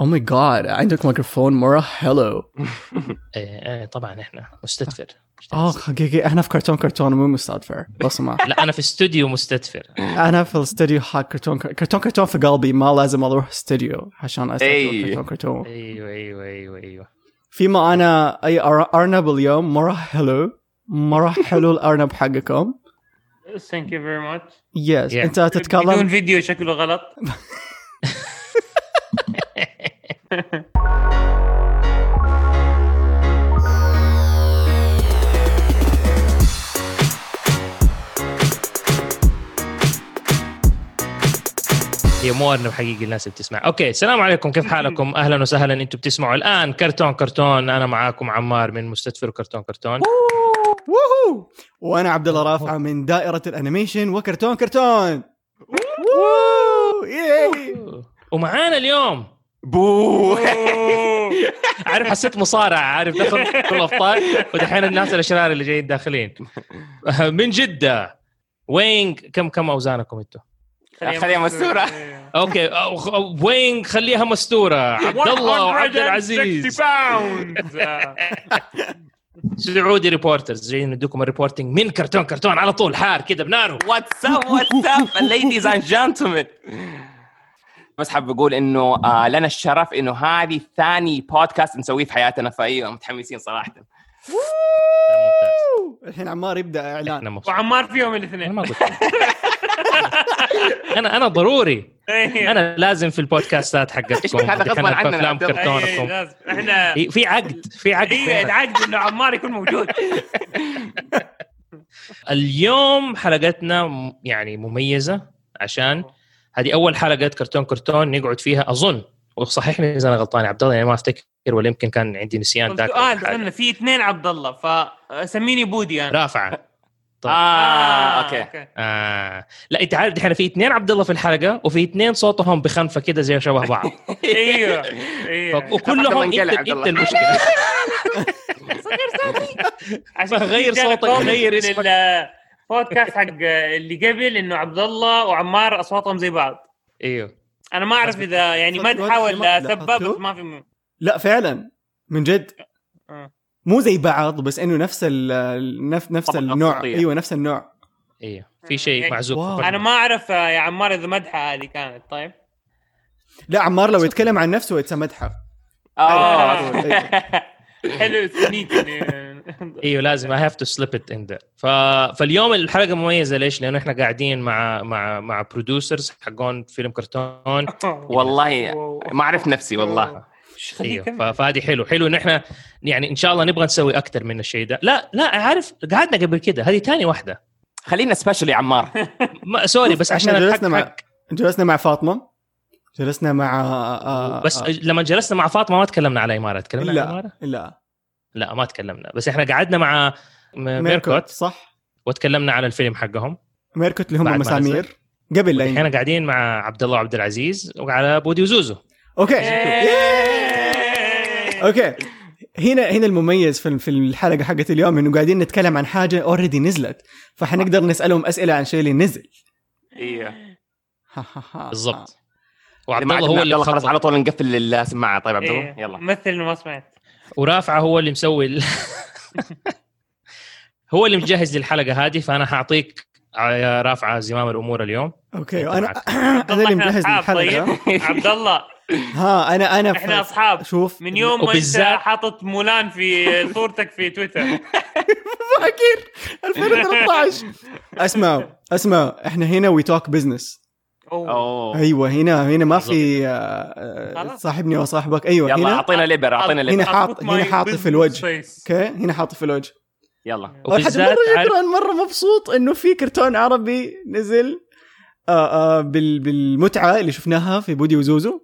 oh my god عندك ميكروفون مرة حلو. إيه إيه طبعا إحنا مستدفر. آه حقيقي إحنا في كرتون كرتون مو مستدفر لو سمحت لا أنا في استوديو مستدفر. أنا في الاستوديو حق كرتون كرتون كرتون في قلبي ما لازم أروح استوديو عشان إي. كرتون كرتون أيوه أيوه أيوه أيوه. فيما أنا أي أر- أرنب اليوم مرة حلو مرة حلو الأرنب حقكم. thank you very much yes. أنت بدون تتكلم فيديو شكله غلط. هي مو ارنب حقيقي الناس اللي بتسمع. أوكي السلام عليكم كيف حالكم؟ أهلا وسهلا أنتم بتسمعوا الآن كرتون كرتون. أنا معاكم عمار من مستدفر كرتون كرتون. ووهو وأنا عبد الله رافعه من دائرة ال animation وكرتون كرتون. ووو yay. ومعانا اليوم بو عارف حسيت مصارع عارف دخل كل الأبطال ودحين الناس الأشرار اللي جايين داخلين. من جدة. وين كم كم اوزانكم أنتم؟ خليها مستورة. okay. وين خليها مستورة. عبد الله وعبد العزيز. Saudi reporters جايين يدوكم ال reporting من كرتون كرتون على طول حار كده بناره what's up what's up ladies and gentlemen بس حاب أقول إنه آه لنا الشرف إنه هذه ثاني بودكاست نسويه في حياتنا فايوه متحمسين صراحة الحين عمار يبدا اعلان وعمار فيهم الاثنين أنا أنا ضروري. أنا لازم في البودكاستات حقتكم هذا غصباً عننا افلام كرتونكم. إحنا في عقد في عقد بيننا. العقد انه عمار يكون موجود اليوم حلقتنا يعني مميزه عشان هذه أول حلقه كرتون كرتون نقعد فيها أظن وصححني اذا أنا غلطان يا عبد الله يعني ما أفتكر ولا يمكن كان عندي نسيان ذاك سؤال. استنى في اثنين عبد الله فسميني بودي أنا رافعة طيب. آه أوكي آه. لا أنت عارف دحين في اثنين عبد الله في الحلقة وفي اثنين صوتهم بخنفة كده زي شبه بعض أيوه أيوه وكلهم انت, إنت. المشكلة عشان كده غير جانا صوتك، غير اسمك. البودكاست حق اللي قبل إنه عبد الله وعمار أصواتهم زي بعض. إيوه. أنا ما أعرف إذا يعني ما تحاول اسبب؟ بس ما في م- لا فعلا. من جد. آه. مو زي بعض بس إنه نفس ال نفس نفس النوع. صوتية. أيوه نفس النوع. إيوه. في شيء. معزوف. أنا ما أعرف آه، يا عمار إذا مدحة هذه كانت طيب. لا عمار لو يتكلم عن نفسه يتمدحه آه. حلو sneak أيوه لازم. I have to slip it in ف... فاليوم الحلقة مميزة. ليش؟ لأنه إحنا قاعدين مع مع مع producers حقون فيلم كرتون. والله ما عرفت نفسي والله. إيوه. فهذه حلو. حلو إن إحنا يعني إن شاء الله نبغى نسوي أكثر من الشيء ده. لا لا عارف قعدنا قبل كده. هذه ثاني واحدة. خلينا special يا عمار. ما sorry بس عشان جلسنا مع- جلسنا مع فاطمة. جلسنا مع آه بس آه. لما جلسنا مع فاطمة ما تكلمنا على اماره تكلمنا على لا اماره لا. لا ما تكلمنا. بس إحنا قعدنا مع Myrkott صح. وتكلمنا على الفيلم حقهم. Myrkott اللي هم مسامير قبل لا إحنا قاعدين مع عبد الله وعبد العزيز وعلى بودي وزوزو. okay. إيه. okay. هنا هنا المميز في في الحلقة حقت اليوم إنه قاعدين نتكلم عن حاجة already نزلت. فحنقدر نسألهم أسئلة عن شيء اللي نزل. أيوه. بالضبط. إذا وعبد الله هو عبد اللي خلاص على طول نقفل السماعة. طيب عبد الله إيه. يلا. مثل ما سمعت. ورافعه هو اللي مسوي ال... هو اللي مجهز للحلقة هذه فأنا حاعطيك يا رافعة زمام الأمور اليوم. أوكي أنا. أنا اللي مجهز للحلقة. طيب. عبد الله ها أنا أنا إحنا أصحاب. شوف. من يوم ما أنت حاطط مولان في صورتك في تويتر. فاكر 2013 اسمعوا اسمعوا. إحنا هنا وي توك بزنس أوه. أيوه هنا هنا ما في آه، آه،. صاحبني وصاحبك أيوه يلا هنا. أعطينا ليبر أعطينا هنا ليبر. حاط I'll put هنا my حاطط في الوجه. أوكي؟ هنا حاطط في الوجه. يلا. وبالذات شكرا. مرة مبسوط إنه في كرتون عربي نزل آه آه بال بالمتعة اللي شفناها في بودي وزوزو.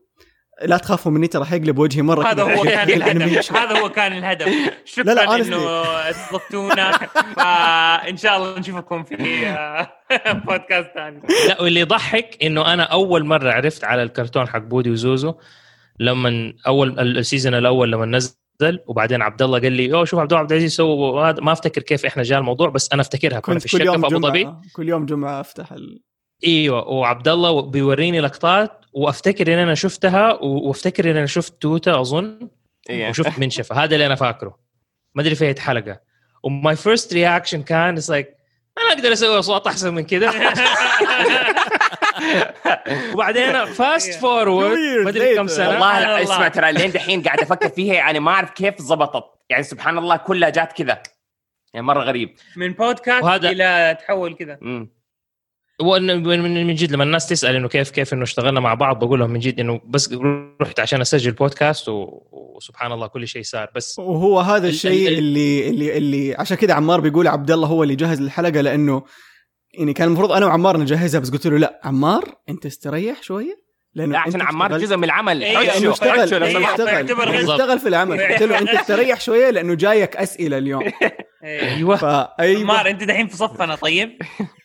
لا تخافوا مني ترى حيقلب وجهي مرة هذا هو كان الهدف. ال animation. هذا هو كان الهدف. شكرا لا، لا،. إنه استضفتونا فإن شاء الله نشوفكم في آه، بودكاست ثاني. لا واللي يضحك إنه أنا أول مرة عرفت على الكرتون حق بودي وزوزو لما أول ال- ال season الأول لما نزل وبعدين عبد الله قال لي أوه شوف عبد الله عبد العزيز سوى ما أفتكر كيف إحنا جاء الموضوع بس أنا أفتكرها كنا في كنت كل الشركة يوم في ابو ظبي. كل يوم جمعة أفتح ال... إيوه وعبد الله بيوريني لقطات وافتكر ان أنا شفتها وافتكر ان أنا شفت توتا اظن إيه. وشفت منشفة. هذا اللي أنا فاكره. ما أدري في أي حلقة. و my first reaction كان it's like أنا أقدر أسوي أصوات أحسن من كذا وبعدين fast forward ما أدري كم. سنة. والله. اسمع ترى لين دحين قاعد أفكر فيها يعني ما أعرف كيف زبطت. يعني سبحان الله كلها جات كذا. يعني مرة غريب. من بودكاست وهذا- إلى تحول كذا. من جد لما الناس تسأل إنه كيف كيف إنه اشتغلنا مع بعض بقول لهم من جد إنه بس رحت عشان أسجل بودكاست و- وسبحان الله كل شيء صار. بس وهو هذا ال- الشيء ال- اللي اللي اللي عشان كذا عمار بيقول عبد الله هو اللي جهز الحلقة لأنه يعني كان المفروض أنا وعمار نجهزها بس قلت له لا عمار أنت استريح شوية. لأنه لا عشان أنت عمار جزء من العمل. إيه، لأنه اشتغل إيه،. اشتغل. اشتغل في العمل قلت له أنت استريح شوية لأنه جايك أسئلة اليوم. إيه. أيوه. فايوه مار أنت دحين في صفنا طيب؟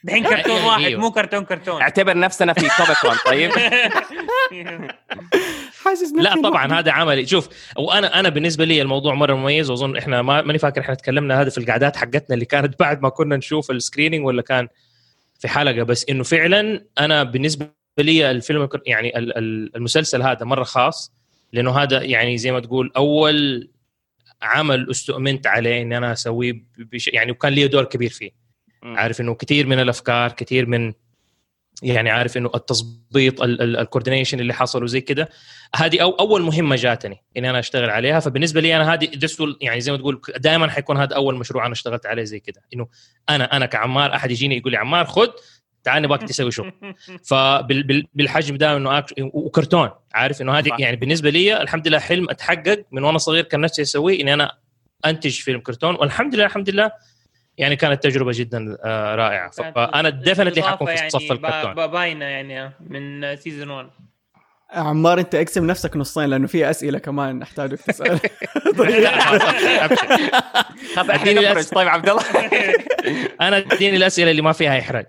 دحين كرتون واحد أيوه. مو كرتون كرتون. اعتبر نفسنا في كوميك كون طيب؟ حاسس لا طبعا. هذا عملي. شوف وأنا أنا بالنسبة لي الموضوع مرة مميز وأظن إحنا ما ماني فاكر إحنا تكلمنا هذا في القعدات حقتنا اللي كانت بعد ما كنا نشوف الـ screening ولا كان في حلقة. بس إنه فعلا أنا بالنسبة لي الفيلم يعني ال- ال- المسلسل هذا مرة خاص لأنه هذا يعني زي ما تقول أول عمل استؤمنت عليه إني أنا أسويه بش يعني وكان لي دور كبير فيه. عارف إنه كثير من الأفكار كثير من يعني عارف إنه التظبيط ال coordination اللي حصل وزي كده هذه أو أول مهمة جاتني إني أنا أشتغل عليها. فبالنسبة لي أنا هذه يعني زي ما تقول دائما حيكون هذا أول مشروع أنا اشتغلت عليه زي كده. إنه أنا أنا كعمار أحد يجيني يقول لي عمار خذ تعال نبغاك تسوي شغل فبالحجم ده إنه أك- وكرتون عارف إنه هذه. يعني بالنسبة لي الحمد لله حلم أتحقق من وأنا صغير كان نفسي أسويه إني أنا أنتج فيلم كرتون والحمد لله الحمد لله يعني كانت تجربة جدا آه، رائعة. فأنا definitely حكون في صف يعني الكرتون. با- باينة يعني من season 1 عمار أنت اقسم نفسك نصين لأنه في أسئلة كمان نحتاجك تسأل. خلاص الحين أديني نخرج طيب عبد الله. أنا أديني الأسئلة اللي ما فيها إحراج.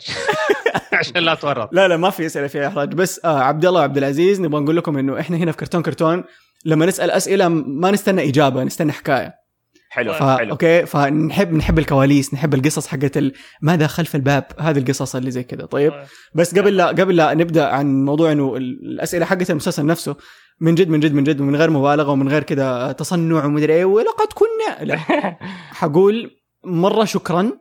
عشان لا اتورط لا لا ما في أسئلة فيها إحراج. بس آه عبد الله وعبد العزيز نبغى نقول لكم إنه إحنا هنا في كرتون كرتون لما نسأل أسئلة ما نستنى إجابة نستنى حكاية. حلو فا حلو. أوكي فنحب نحب الكواليس نحب القصص حقت ال... ماذا خلف الباب هذه القصص اللي زي كده طيب بس قبل لا قبل لا نبدأ عن موضوع إنه ال- الأسئلة حقت المسلسل نفسه من جد من جد من جد ومن غير مبالغة ومن غير كده تصنع ومدري إيه ولقد كنا لا. حقول مرة شكرا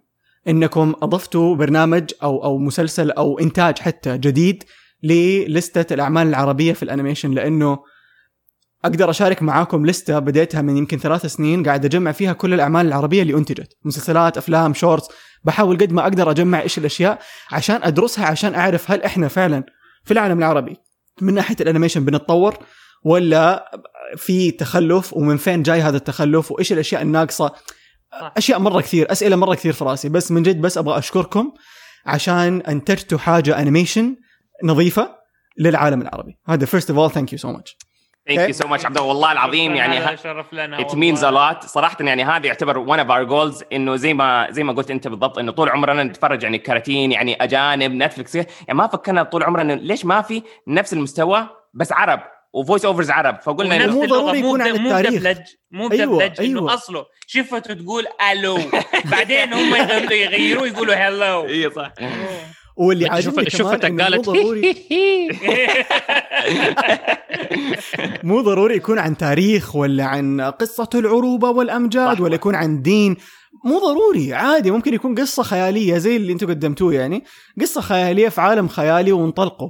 إنكم أضفتوا برنامج أو أو مسلسل أو إنتاج حتى جديد لل list الأعمال العربية في ال animation لأنه أقدر أشارك معاكم list بديتها من يمكن ثلاث سنين قاعد أجمع فيها كل الأعمال العربية اللي أنتجت. مسلسلات أفلام shorts. بحاول قد ما أقدر أجمع إيش الأشياء عشان أدرسها عشان أعرف هل إحنا فعلا في العالم العربي من ناحية ال animation بنتطور ولا في تخلف ومن فين جاي هذا التخلف وإيش الأشياء الناقصة. أشياء مرة كثير أسئلة مرة كثير في رأسي بس من جد بس أبغى أشكركم عشان أنتجتوا حاجة animation نظيفة للعالم العربي. هذا first of all thank you so much. thank you so much عبد الله. والله العظيم يعني شرف لنا means a lot. صراحة يعني هذا يعتبر one of our goals إنه زي ما زي ما قلت أنت بالضبط إنه طول عمرنا نتفرج يعني كراتين يعني أجانب نتفلكس يعني ما فكرنا طول عمرنا إنه ليش ما في نفس المستوى بس عرب. و voice overs عرب فقلنا مو ضروري يكون مو عن مو التاريخ. مو أيوة، بدبلج أيوة. انه أصله. شفته تقول ألو بعدين هم يغيروا- يغيروه يقولوا هلو اي صح. واللي عاجبني كمان شفتك إنه مو قالت ضروري مو ضروري يكون عن تاريخ ولا عن قصة العروبة والأمجاد. ولا يكون عن دين. مو ضروري عادي. ممكن يكون قصة خيالية زي اللي أنتم قدمتوه يعني. قصة خيالية في عالم خيالي وانطلقوا.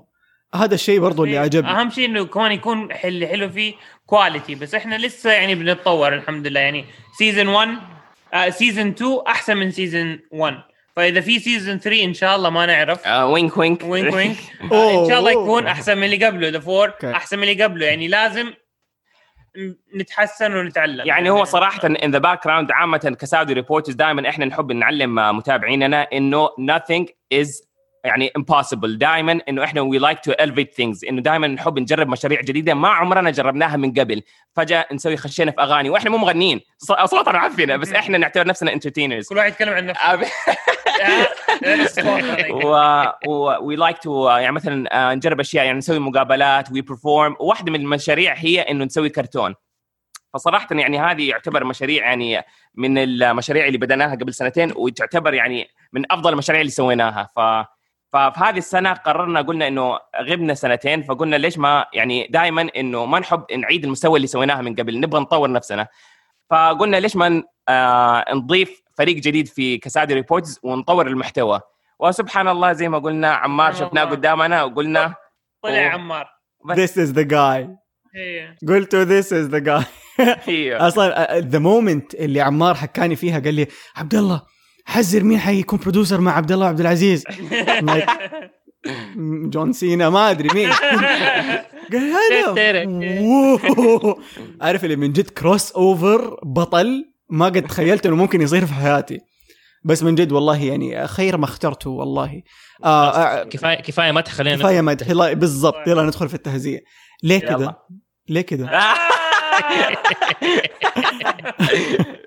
هذا الشيء برضو اللي عجبني أهم شيء إنه كمان يكون حل حلو فيه quality بس إحنا لسه يعني بنتطور الحمد لله. يعني season 1 season 2 أحسن من season 1 فإذا في season 3 إن شاء الله ما نعرف. وينك وينك وينك وينك إن شاء الله. يكون أحسن من اللي قبله therefore. أحسن من اللي قبله. يعني لازم نتحسن ونتعلم. يعني هو صراحة in the background عامة ك Saudi Reporters دائما إحنا نحب نعلم متابعيننا إنه nothing is يعني impossible. دائما إنه إحنا we like to elevate things. إنه دائما نحب نجرب مشاريع جديدة ما عمرنا جربناها من قبل. فجأة نسوي خشينا في أغاني. وإحنا مو مغنيين. اصواتنا معفنه بس إحنا نعتبر نفسنا entertainers. كل واحد يتكلم عن نفسه. we like to يعني مثلا آه، نجرب أشياء. يعني نسوي مقابلات we perform وواحدة من المشاريع هي إنه نسوي كرتون. فصراحه يعني هذه يعتبر مشاريع يعني من المشاريع اللي بدأناها قبل سنتين وتعتبر يعني من أفضل المشاريع اللي سويناها. ف ففي هذه السنة قررنا قلنا إنه غبنا سنتين فقلنا ليش ما يعني دائما إنه ما نحب نعيد المستوى اللي سويناها من قبل نبغى نطور نفسنا فقلنا ليش ما آه نضيف فريق جديد في ك Saudi Reporters ونطور المحتوى وسبحان الله زي ما قلنا عمار شفناه. قدامنا وقلنا طلع. عمار This is the guy إيه. قلت this is the guy هي أصلا the moment اللي عمار حكاني فيها قال لي عبد الله حذر مين حيكون producer مع عبد الله عبد العزيز جون سينا ما أدري مين قال. واو. عارف اللي من جد crossover بطل ما قد تخيلت إنه ممكن يصير في حياتي بس من جد والله يعني خير ما اخترته والله آه آه كفايه كفاية مدح خلينا كفاية مدح يلا بالضبط يلا ندخل في التهزيء ليه. كذا؟ ليه كذا؟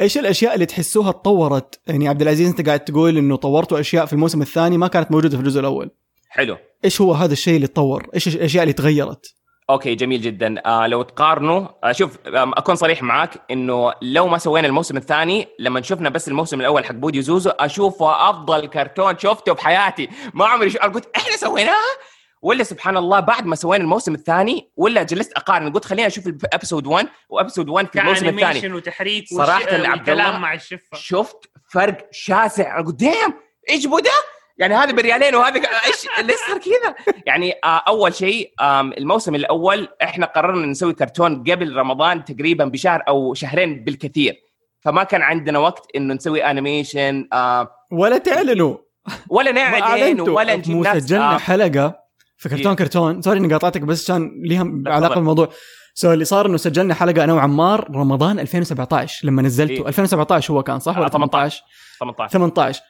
إيش الأشياء اللي تحسوها تطورت؟ يعني عبد العزيز أنت قاعد تقول إنه طورتوا أشياء في الموسم الثاني ما كانت موجودة في الجزء الأول. حلو إيش هو هذا الشيء اللي تطور؟ إيش الاشياء اللي تغيرت؟ okay جميل جدا آه لو تقارنوا آه شوف آم، أكون صريح معاك إنه لو ما سوينا الموسم الثاني لما شفنا بس الموسم الأول حق بودي وزوزو أشوفه أفضل كرتون شفته في حياتي ما عمري شو... قلت إحنا سويناها ولا سبحان الله بعد ما سوينا الموسم الثاني ولا جلست أقارن. قلت خليني أشوف episode 1 و episode 1 في الموسم الثاني. وتحريك صراحة وش- عبد الله مع الشفة. شفت فرق شاسع. أنا قلت دام إيش بو ده؟ يعني هذا بريالين وهذا إيش ليش صار كذا؟ يعني آه أول شيء الموسم الأول إحنا قررنا نسوي كرتون قبل رمضان تقريبا بشهر أو شهرين بالكثير. فما كان عندنا وقت إنه نسوي animation آه ولا تعلنوا. ولا نعلن ولا نجيب مو ناس سجلنا آه حلقة. في كرتون. كرتون. sorry إني قاطعتك بس عشان ليها لا، علاقة. بالموضوع. so اللي صار إنه سجلنا حلقة أنا وعمار رمضان 2017 لما نزلته إيه. 2017 هو كان صح؟ ولا آه، 18 18 18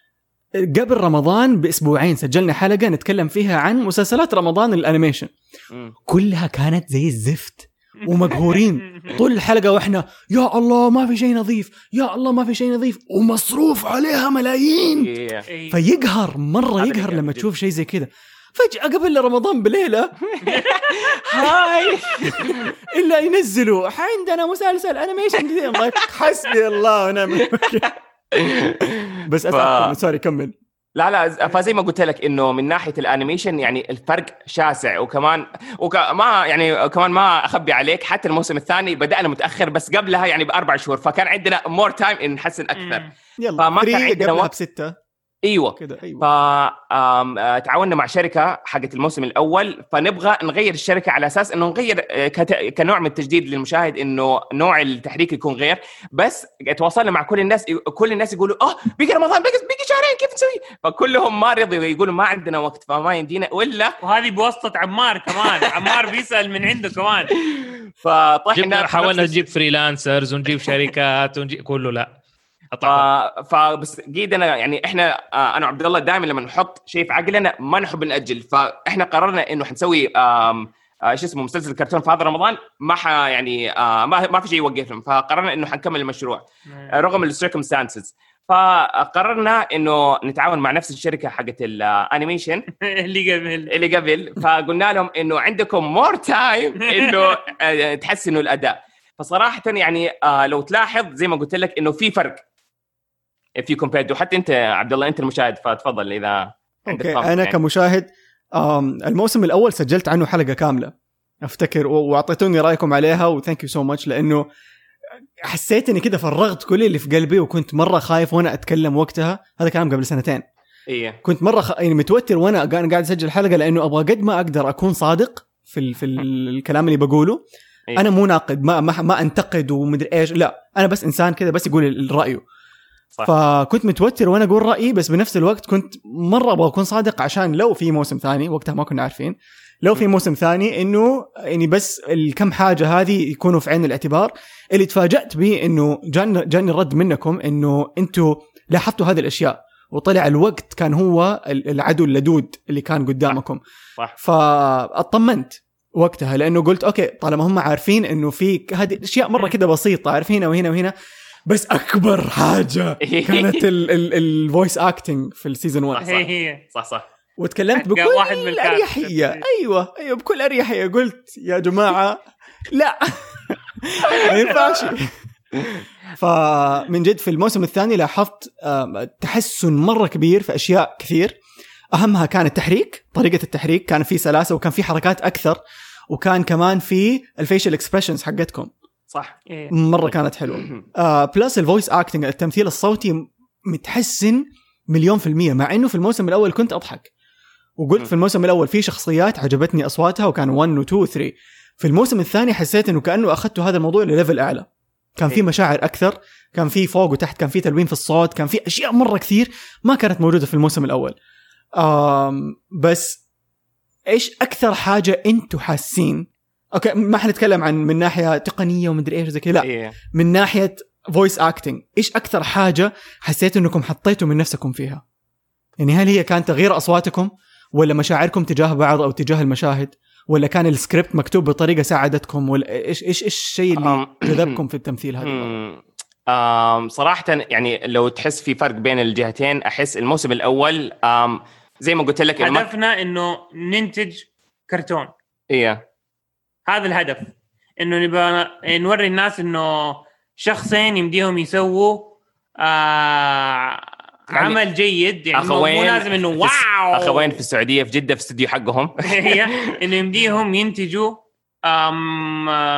قبل رمضان بأسبوعين سجلنا حلقة نتكلم فيها عن مسلسلات رمضان ال animation. كلها كانت زي الزفت ومقهورين. طول الحلقة وإحنا يا الله ما في شيء نظيف. يا الله ما في شيء نظيف. ومصروف عليها ملايين. فيقهر مرة يقهر لما. تشوف شيء زي كذا. فجأة قبل رمضان بليلة. hi. إلا ينزلوا. عندنا مسلسل animation جديد حسبي الله ونعم. بس اسف sorry كمل. لا لا فزي ما قلت لك إنه من ناحية الانيميشن يعني الفرق شاسع. وكمان وما يعني كمان ما أخبي عليك حتى الموسم الثاني بدأنا متأخر بس قبلها يعني بأربع شهور فكان عندنا more time إن نحسن أكثر. يلا فما كان 3 عندنا وقت. أيوه. كذا أيوه. فتعاوننا مع شركة حقت الموسم الأول فنبغى نغير الشركة على أساس إنه نغير آه، كت- كنوع من التجديد للمشاهد إنه نوع التحريك يكون غير. بس تواصلنا مع كل الناس كل الناس يقولوا آه بقي رمضان بقي شهرين كيف نسوي؟ فكلهم ما رضوا يقولوا ما عندنا وقت فما يمدينا ولا وهذه بواسطة عمار كمان. عمار بيسأل من عنده كمان. فطحنا حاولنا نجيب فريلانسرز ونجيب شركات ونجيب كله لا. ف... قطع فبس قيدنا يعني إحنا آه، أنا وعبد الله دائما لما نحط شيء في عقلنا ما نحب نأجل. فإحنا قررنا إنه حنسوي آه، شو اسمه مسلسل كرتون في هذا رمضان. ما ح يعني آه، ما ما في شيء يوقفنا فقررنا إنه حنكمل المشروع آه، رغم ال circumstances فقررنا إنه نتعاون مع نفس الشركة حقت ال animation اللي قبل. اللي قبل. فقلنا لهم إنه عندكم more time إنه آه، تحسنوا الأداء. فصراحه يعني آه، لو تلاحظ زي ما قلت لك إنه في فرق. في compared وحتى انت يا عبد الله انت المشاهد فتفضل إذا عندك طرف أنا يعني. كمشاهد الموسم الأول سجلت عنه حلقة كاملة أفتكر وأعطيتوني رأيكم عليها و thank you so much لأنه حسيت اني كده فرغت كل اللي في قلبي وكنت مرة خايف وأنا أتكلم وقتها. هذا كلام قبل سنتين. إيه. كنت مرة خ... يعني متوتر وأنا قا- قاعد أسجل حلقة لأنه أبغى قد ما أقدر أكون صادق في ال... في ال- الكلام اللي بقوله. إيه. أنا مو ناقد ما ما, ما أنتقد ومدري إيش لا أنا بس إنسان كذا بس يقول رأيه. صح. فكنت متوتر وأنا أقول رأيي بس بنفس الوقت كنت مرة أبغى أكون صادق عشان لو في موسم ثاني وقتها ما كنا عارفين لو في موسم ثاني إنه يعني بس الكم حاجة هذه يكونوا في عين الاعتبار. اللي تفاجأت به إنه جاني جاني الرد منكم إنه أنتم لاحظتوا هذه الأشياء وطلع الوقت كان هو ال- العدو اللدود اللي كان قدامكم. صح. فاطمنت وقتها لأنه قلت أوكي طالما هم عارفين إنه في هذه اشياء مرة كده بسيطة عارفينها وهنا وهنا. بس أكبر حاجة كانت ال voice acting في ال season 1 هي هي صح. صح وتكلمت حق واحد من بكل. اريحيه أيوه أيوه بكل أريحية قلت يا جماعة لا. ما ينفعش. فمن جد في الموسم الثاني لاحظت تحسن مرة كبير في أشياء كثير. أهمها كان التحريك طريقة التحريك. كان في سلاسة وكان في حركات أكثر. وكان كمان في ال facial expressions حقتكم. صح. إيه. مرة كانت حلوة. آه plus ال voice acting التمثيل الصوتي متحسن مليون في المية مع إنه في الموسم الأول كنت أضحك. وقلت في الموسم الأول في شخصيات عجبتني أصواتها وكان 1 و 2 و 3 في الموسم الثاني حسيت إنه كأنه أخذتوا هذا الموضوع لل level أعلى. كان في إيه. مشاعر أكثر كان في فوق وتحت كان في تلوين في الصوت كان في أشياء مرة كثير ما كانت موجودة في الموسم الأول. آم بس إيش أكثر حاجة أنتم حاسين okay ما حنتكلم عن من ناحية تقنية ومدري إيش زي كذا لا إيه. من ناحية voice acting إيش أكثر حاجة حسيتوا إنكم حطيتوا من نفسكم فيها يعني هل هي كانت تغيير أصواتكم ولا مشاعركم تجاه بعض أو تجاه المشاهد ولا كان السكريبت مكتوب بطريقة ساعدتكم ولا إيش إيش إيش الشيء اللي أم. جذبكم في التمثيل هذا. آم صراحة يعني لو تحس في فرق بين الجهتين أحس الموسم الأول آم زي ما قلت لك هدفنا إنه ننتج كرتون إيه هذا الهدف إنه نبغى نوري الناس إنه شخصين يمديهم يسووا آه عمل جيد. يعني مو أخوين مو لازم إنه wow! أخوين في السعودية في جدة في استوديو حقهم. إنه يمديهم ينتجوا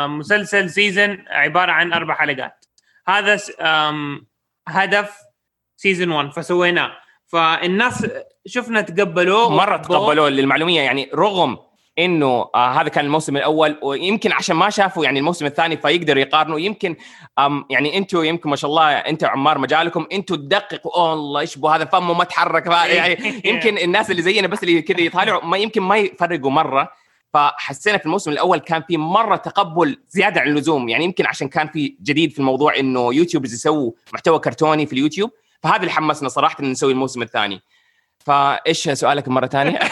مسلسل season عبارة عن أربع حلقات. هذا هدف season 1 فسويناه. فالناس شفنا تقبلوه وحبوه. تقبلوه للمعلومية يعني رغم إنه آه هذا كان الموسم الأول ويمكن عشان ما شافوا يعني الموسم الثاني فيقدروا يقارنوا يمكن آم يعني أنتم يمكن ما شاء الله انت وعمار مجالكم أنتم تدققوا أوه الله إيش هذا فمه ما تحرك ف- يعني يمكن الناس اللي زينا بس اللي كذا يطالعوا ما يمكن ما يفرقوا مرة. فحسينا في الموسم الأول كان في مرة تقبل زيادة عن اللزوم يعني يمكن عشان كان في جديد في الموضوع إنه YouTubers يسووا محتوى كرتوني في اليوتيوب. فهذا اللي حمسنا صراحة ان نسوي الموسم الثاني. فإيش سؤالك مرة ثانية؟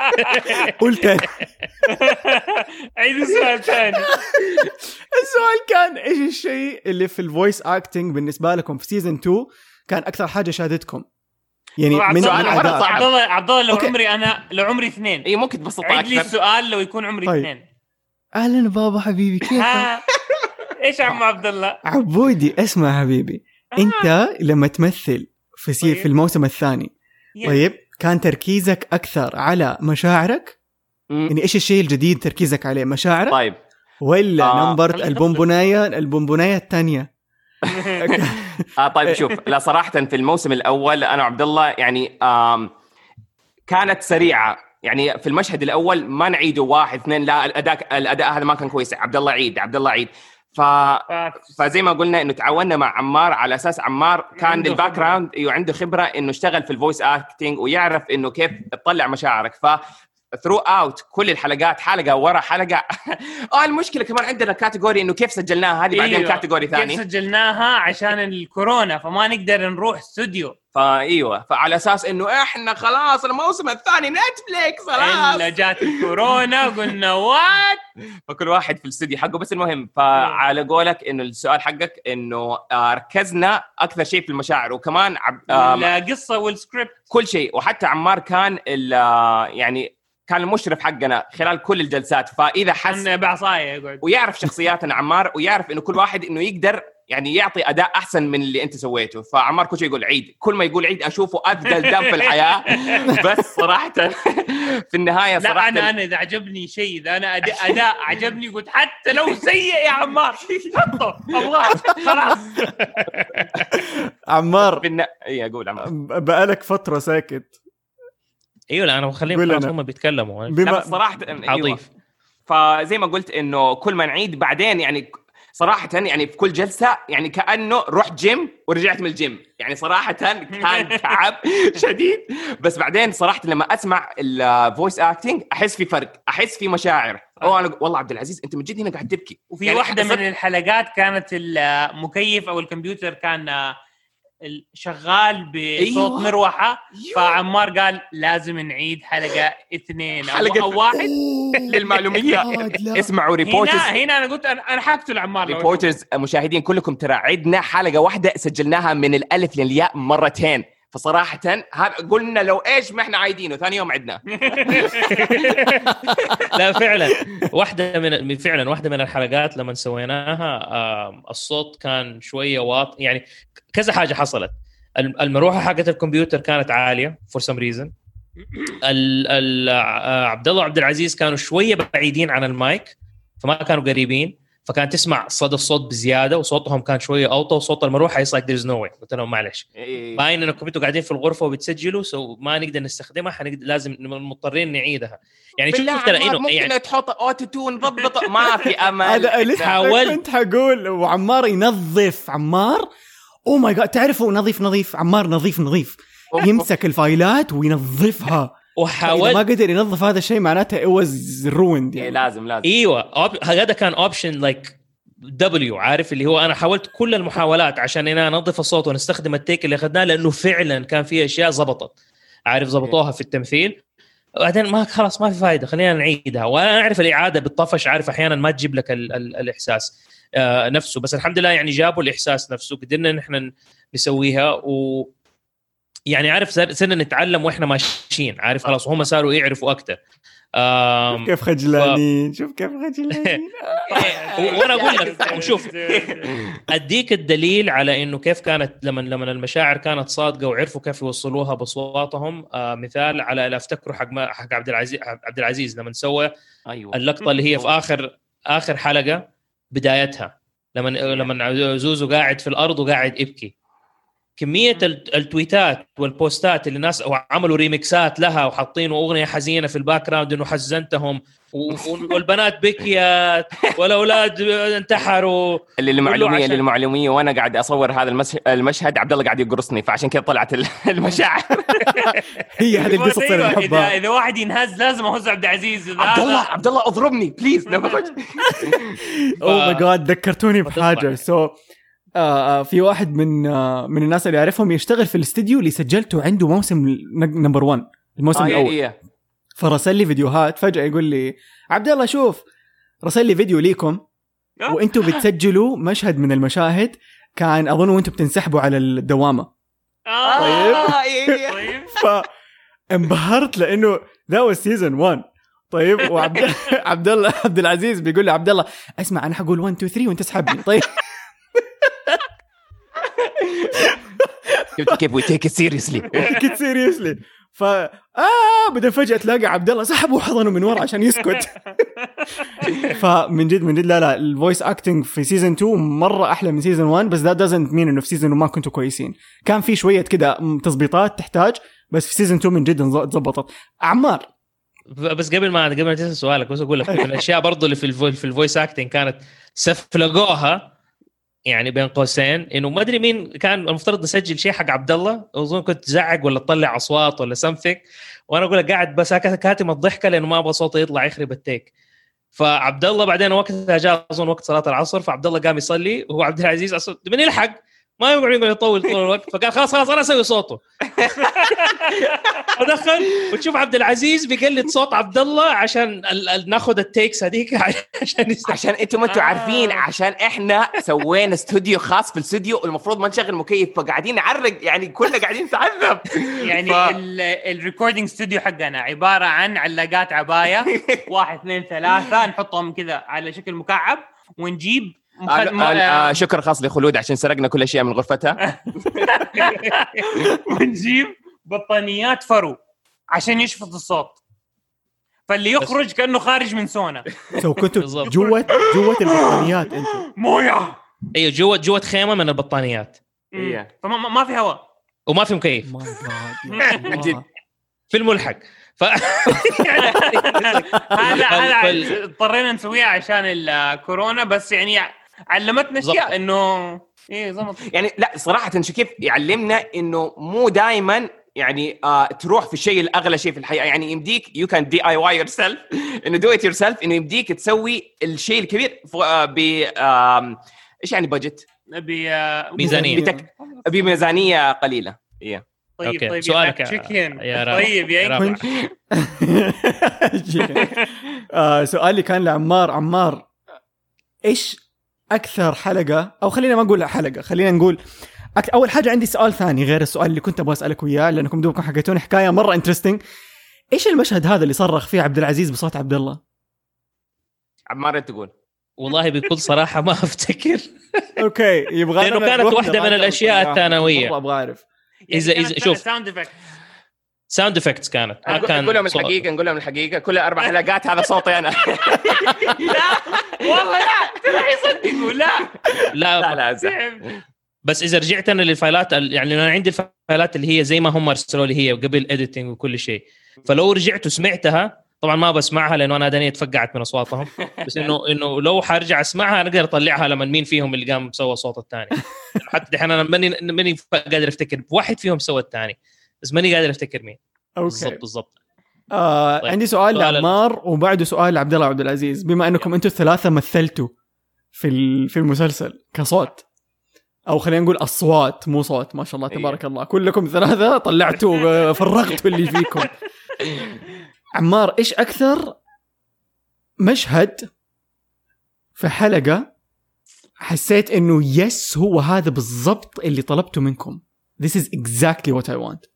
قلت عيد السؤال ثاني السؤال كان إيش الشيء اللي في ال voice acting بالنسبة لكم في season 2 كان أكثر حاجة شادتكم يعني من عبد سؤال. صعب. عبد الله عبد الله لو okay. عمري أنا لو عمري اثنين اي ممكن تبسطها عيد لي أكثر السؤال لو يكون عمري طيب. اثنين أهلا بابا حبيبي كيف إيش عم عبد الله؟ عبودي اسمع حبيبي أنت لما تمثل في سي طيب. في الموسم الثاني. طيب كان تركيزك أكثر على مشاعرك؟ مم. يعني إيش الشيء الجديد تركيزك عليه مشاعرك؟ طيب. ولا آه. number البونبوناية البونبوناية الثانية؟ آه طيب شوف لا صراحة في الموسم الأول أنا وعبد الله يعني كانت سريعة. يعني في المشهد الأول ما نعيده واحد اثنين لا الأداء الأداء هذا ما كان كويس. عبد الله عيد عبد الله عيد. ف فزي ما قلنا إنه تعاوننا مع عمار على أساس عمار كان ال back خبرة. ground أيوه عنده خبرة إنه اشتغل في ال voice acting ويعرف إنه كيف تطلع مشاعرك. ف throughout كل الحلقات حلقة ورا حلقة. آه المشكلة كمان عندنا category إنه كيف سجلناها هذه بعدين. category كيف ثاني سجلناها؟ عشان الكورونا فما نقدر نروح استوديو فايوه فعلى أساس إنه إحنا خلاص الموسم الثاني Netflix خلاص. إلا جات الكورونا قلنا what فكل واحد في الاستوديو حقه بس المهم فعلى قولك إنه السؤال حقك إنه ركزنا أكثر شيء في المشاعر وكمان القصة والسكريبت كل شيء وحتى عمار كان ال- يعني كان المشرف حقنا خلال كل الجلسات فإذا حس بعصاية يقعد. ويعرف شخصياتنا عمار ويعرف إنه كل واحد إنه يقدر يعني يعطي أداء أحسن من اللي أنت سويته. فعمار كل شيء يقول عيد. كل ما يقول عيد أشوفه اثقل دم في الحياة. بس صراحة في النهاية لا صراحة أنا أنا إذا عجبني شيء إذا أنا أداء عجبني قلت حتى لو سيء يا عمار. حطه. ابغاه خلاص. عمار في النا... اي أقول عمار. بقالك فترة ساكت. إيوه لا أنا بخليهم خلاص. هم بيتكلموا. لا بما بس صراحة أيوة. حضيف فزي ما قلت إنه كل ما نعيد بعدين يعني صراحة يعني في كل جلسة يعني كأنه رحت جيم ورجعت من الجيم يعني صراحة كان تعب شديد. بس بعدين صراحة لما أسمع ال voice acting أحس في فرق أحس في مشاعر. أوه أنا والله عبد العزيز أنت من جد هنا قاعد تبكي. وفي يعني واحدة صدق- من الحلقات كانت المكيف أو الكمبيوتر كان شغال بصوت أيوة. مروحة أيوة. فعمار قال لازم نعيد حلقة اثنين أو, حلقة- أو واحد للمعلومية لا. اسمعوا reporters هنا هنا أنا قلت أنا أنا حاكته لعمار لو reporters مشاهدين كلكم ترى عدنا حلقة واحدة سجلناها من الألف للياء مرتين فصراحة هذا قلنا لو إيش ما إحنا عايدينه ثاني يوم عدنا. لا فعلا. واحدة من فعلا واحدة من الحلقات لما سويناها الصوت كان شوية واطي يعني كذا حاجة حصلت. الم- المروحة حقت الكمبيوتر كانت عالية for some reason عبد الله وعبد العزيز كانوا شوية بعيدين عن المايك فما كانوا قريبين. فكان تسمع صدى الصوت بزيادة وصوتهم كان شوية أوطى وصوت المروحة يصير there's no way قلت لهم معلش. إيه. باين إنكم أنتوا قاعدين في الغرفة وبتسجلوا so ما نقدر نستخدمها حنقدر لازم مضطرين نعيدها. يعني شوف ترى إنه ممكن يعني تحط auto-tune ضبط ما في أمل. هذا لسه حاولت. كنت حقول وعمار ينظف عمار. oh my god تعرفوا نظيف نظيف عمار نظيف نظيف. يمسك الفايلات وينظفها. إذا ما قدر ينظف هذا الشيء معناته it was ruined إيه، يعني لازم لازم. إيوه أوب... هذا كان option like W عارف؟ اللي هو أنا حاولت كل المحاولات عشان أنا أنظف الصوت ونستخدم ال take اللي أخذناه لأنه فعلا كان في أشياء زبطت. عارف؟ زبطوها في التمثيل. بعدين ما خلاص ما في فائده خلينا نعيدها. وأنا أعرف الإعادة بالطفش عارف؟ أحيانا ما تجيب لك ال ال الإحساس آه نفسه. بس الحمد لله يعني جابوا الإحساس نفسه قدرنا نحن نسويها و يعني عارف صرنا نتعلم وإحنا ماشيين. عارف؟ خلاص وهم صاروا يعرفوا أكثر آم، كيف خجلانين. شوف كيف خجلانين. وأنا أقول لك وشوف أديك الدليل على إنه كيف كانت لما لما المشاعر كانت صادقة وعرفوا كيف يوصلوها بأصواتهم. آه مثال على لا افتكروا حق ما حق عبد العزيز عبد العزيز لما سوى أيوه. اللقطة اللي هي في اخر آخر حلقة بدايتها. لما لما زوزو قاعد في الأرض وقاعد يبكي. كمية الت- التويتات والبوستات اللي الناس عملوا ريمكسات لها وحاطين أغنية حزينة في ال background إنه حزنتهم. والبنات بكيت والأولاد انتحروا. للمعلومية عشان- للمعلومية وأنا قاعد أصور هذا المش... المشهد عبد الله قاعد يقرصني فعشان كذا طلعت ال- المشاعر. هي هذه القصص اللي أيوة، اذا نحبها. اذا واحد ينهز لازم أهز عبد العزيز. إذا عبد الله عبد الله أضربني please. oh my god ذكرتوني. بحاجة. so آه، في واحد من آه من الناس اللي أعرفهم يشتغل في الاستديو اللي سجلته عنده موسم number 1 الموسم آه، الأول. إيه، إيه. فرسل لي فيديوهات فجأة يقول لي عبد الله شوف رسل لي فيديو ليكم. وأنتم بتسجلوا مشهد من المشاهد كان أظن وأنتم بتنسحبوا على الدوامة. آه، آه، إيه، إيه. طيب. فانبهرت لأنه that was season 1 طيب. وعبد عبد الله عبد العزيز بيقول لي عبد الله اسمع أنا حقول 1 2 3 وأنت اسحبني. طيب. شفت كيف we take seriously كنت seriously ف آه بعدين فجأة تلاقي عبد الله سحبه وحضنه من ورا عشان يسكت. فمن جد من جد لا لا ال voice acting في season 2 مرة أحلى من season 1 بس that doesn't mean إنه في season ما كنتوا كويسين. كان في شوية كده تظبيطات تحتاج بس في season 2 من جد تظبطت عمار. بس قبل ما قبل ما تسال سؤالك بس أقول لك من الأشياء برضو اللي في ال voice acting كانت سفلقوها يعني بين قوسين إنه ما أدري مين كان المفترض يسجل شيء حق عبد الله أظن كنت تزعق ولا تطلع أصوات ولا something وأنا أقول لك قاعد بس كاتم الضحكة لأنه ما أبغى صوته يطلع يخرب ال take. فعبد الله بعدين وقتها جاء أظن وقت صلاة العصر فعبد الله قام يصلي وهو عبد العزيز من يلحق؟ ما يقعد يقعد يطول طول الوقت فقال خلاص خلاص أنا أسوي صوته فدخل وتشوف عبد العزيز بيقلد صوت عبد الله عشان ال- ال- ناخذ ال takes هذيك عشان. عشان أنتم ما أنتم آه. عارفين عشان إحنا سوينا استوديو خاص في الاستوديو والمفروض ما نشغل مكيف فقاعدين نعرق يعني كلنا قاعدين نتعذب يعني ف- ال recording studio حقنا عبارة عن علاقات عباية واحد اثنين ثلاثة نحطهم كذا على شكل مكعب ونجيب. آه،. آه، شكر خاص لخلود عشان سرقنا كل الاشياء من غرفتها. ونجيب بطانيات فرو عشان يشفط الصوت. فاللي يخرج كأنه خارج من سونا. so كنتوا بالضبط. جوه جوة البطانيات أنتم. مويه أيوه جوه جوة خيمة من البطانيات. إيه. فما ما- في هواء. وما في مكيف. في الملحق. ف... هذا هذا اضطرينا نسويها عشان الكورونا بس يعني علمتنا. أشياء انه إيه زبط يعني لا صراحة شكيف يعلمنا إنه مو دائما يعني آه تروح في الشيء الأغلى شيء في الحياة يعني يمديك you can DIY yourself إنه do it yourself إنه يمديك تسوي الشيء الكبير آه، ب إيش يعني budget؟ ب ميزانية. بتك- بميزانية قليلة إيه. طيب okay. طيب سؤالك يا يا- chicken يا رابع. طيب يا رابع. آه سؤالي كان لعمار عمار إيش أكثر حلقة أو خلينا ما نقول حلقة خلينا نقول أك... أول حاجة عندي سؤال ثاني غير السؤال اللي كنت أبغى أسألك اياه لأنكم دوبكم حكيتوني حكاية مرة interesting إيش المشهد هذا اللي صرخ فيه عبد العزيز بصوت عبد الله؟ عمار تقول. والله بكل صراحة ما أفتكر. okay يبغى لأنه كانت واحدة من الأشياء الثانوية. مره أبغى أعرف. إذا- إذا- شوف. ساوند افكت ساوند افكتس كانت. ما نقول كان نقول لهم صوت. الحقيقة نقول لهم الحقيقة. كل أربع حلقات هذا صوتي أنا. لا والله لا. ترى يصدقوا لا. لا, لا لا. بس إذا رجعت أنا لل files ال- يعني أنا عندي ال files اللي هي زي ما هم ارسلوا لي هي قبل editing وكل شيء. فلو رجعت وسمعتها طبعا ما بسمعها لأنه أنا دنيا اتفقعت من أصواتهم. بس انه إنه لو حرجع أسمعها أنا أقدر أطلعها لما مين فيهم اللي قام سوى الصوت الثاني. حتى دحين أنا ماني ماني قادر أفتكر واحد فيهم سوى الثاني. بس ماني قادر أفتكر مين. بالضبط أوكي. بالضبط آه طيب. عندي سؤال سؤال ال- لعمار وبعده سؤال لعبد الله عبد العزيز. بما أنكم أنتم الثلاثة مثلتوا في في المسلسل كصوت أو خلينا نقول أصوات مو صوت ما شاء الله إيه. تبارك الله. كلكم ثلاثة طلعتوا فرغتوا اللي فيكم. عمار إيش أكثر مشهد في حلقة حسيت إنه يس هو هذا بالضبط اللي طلبته منكم؟ This is exactly what I want.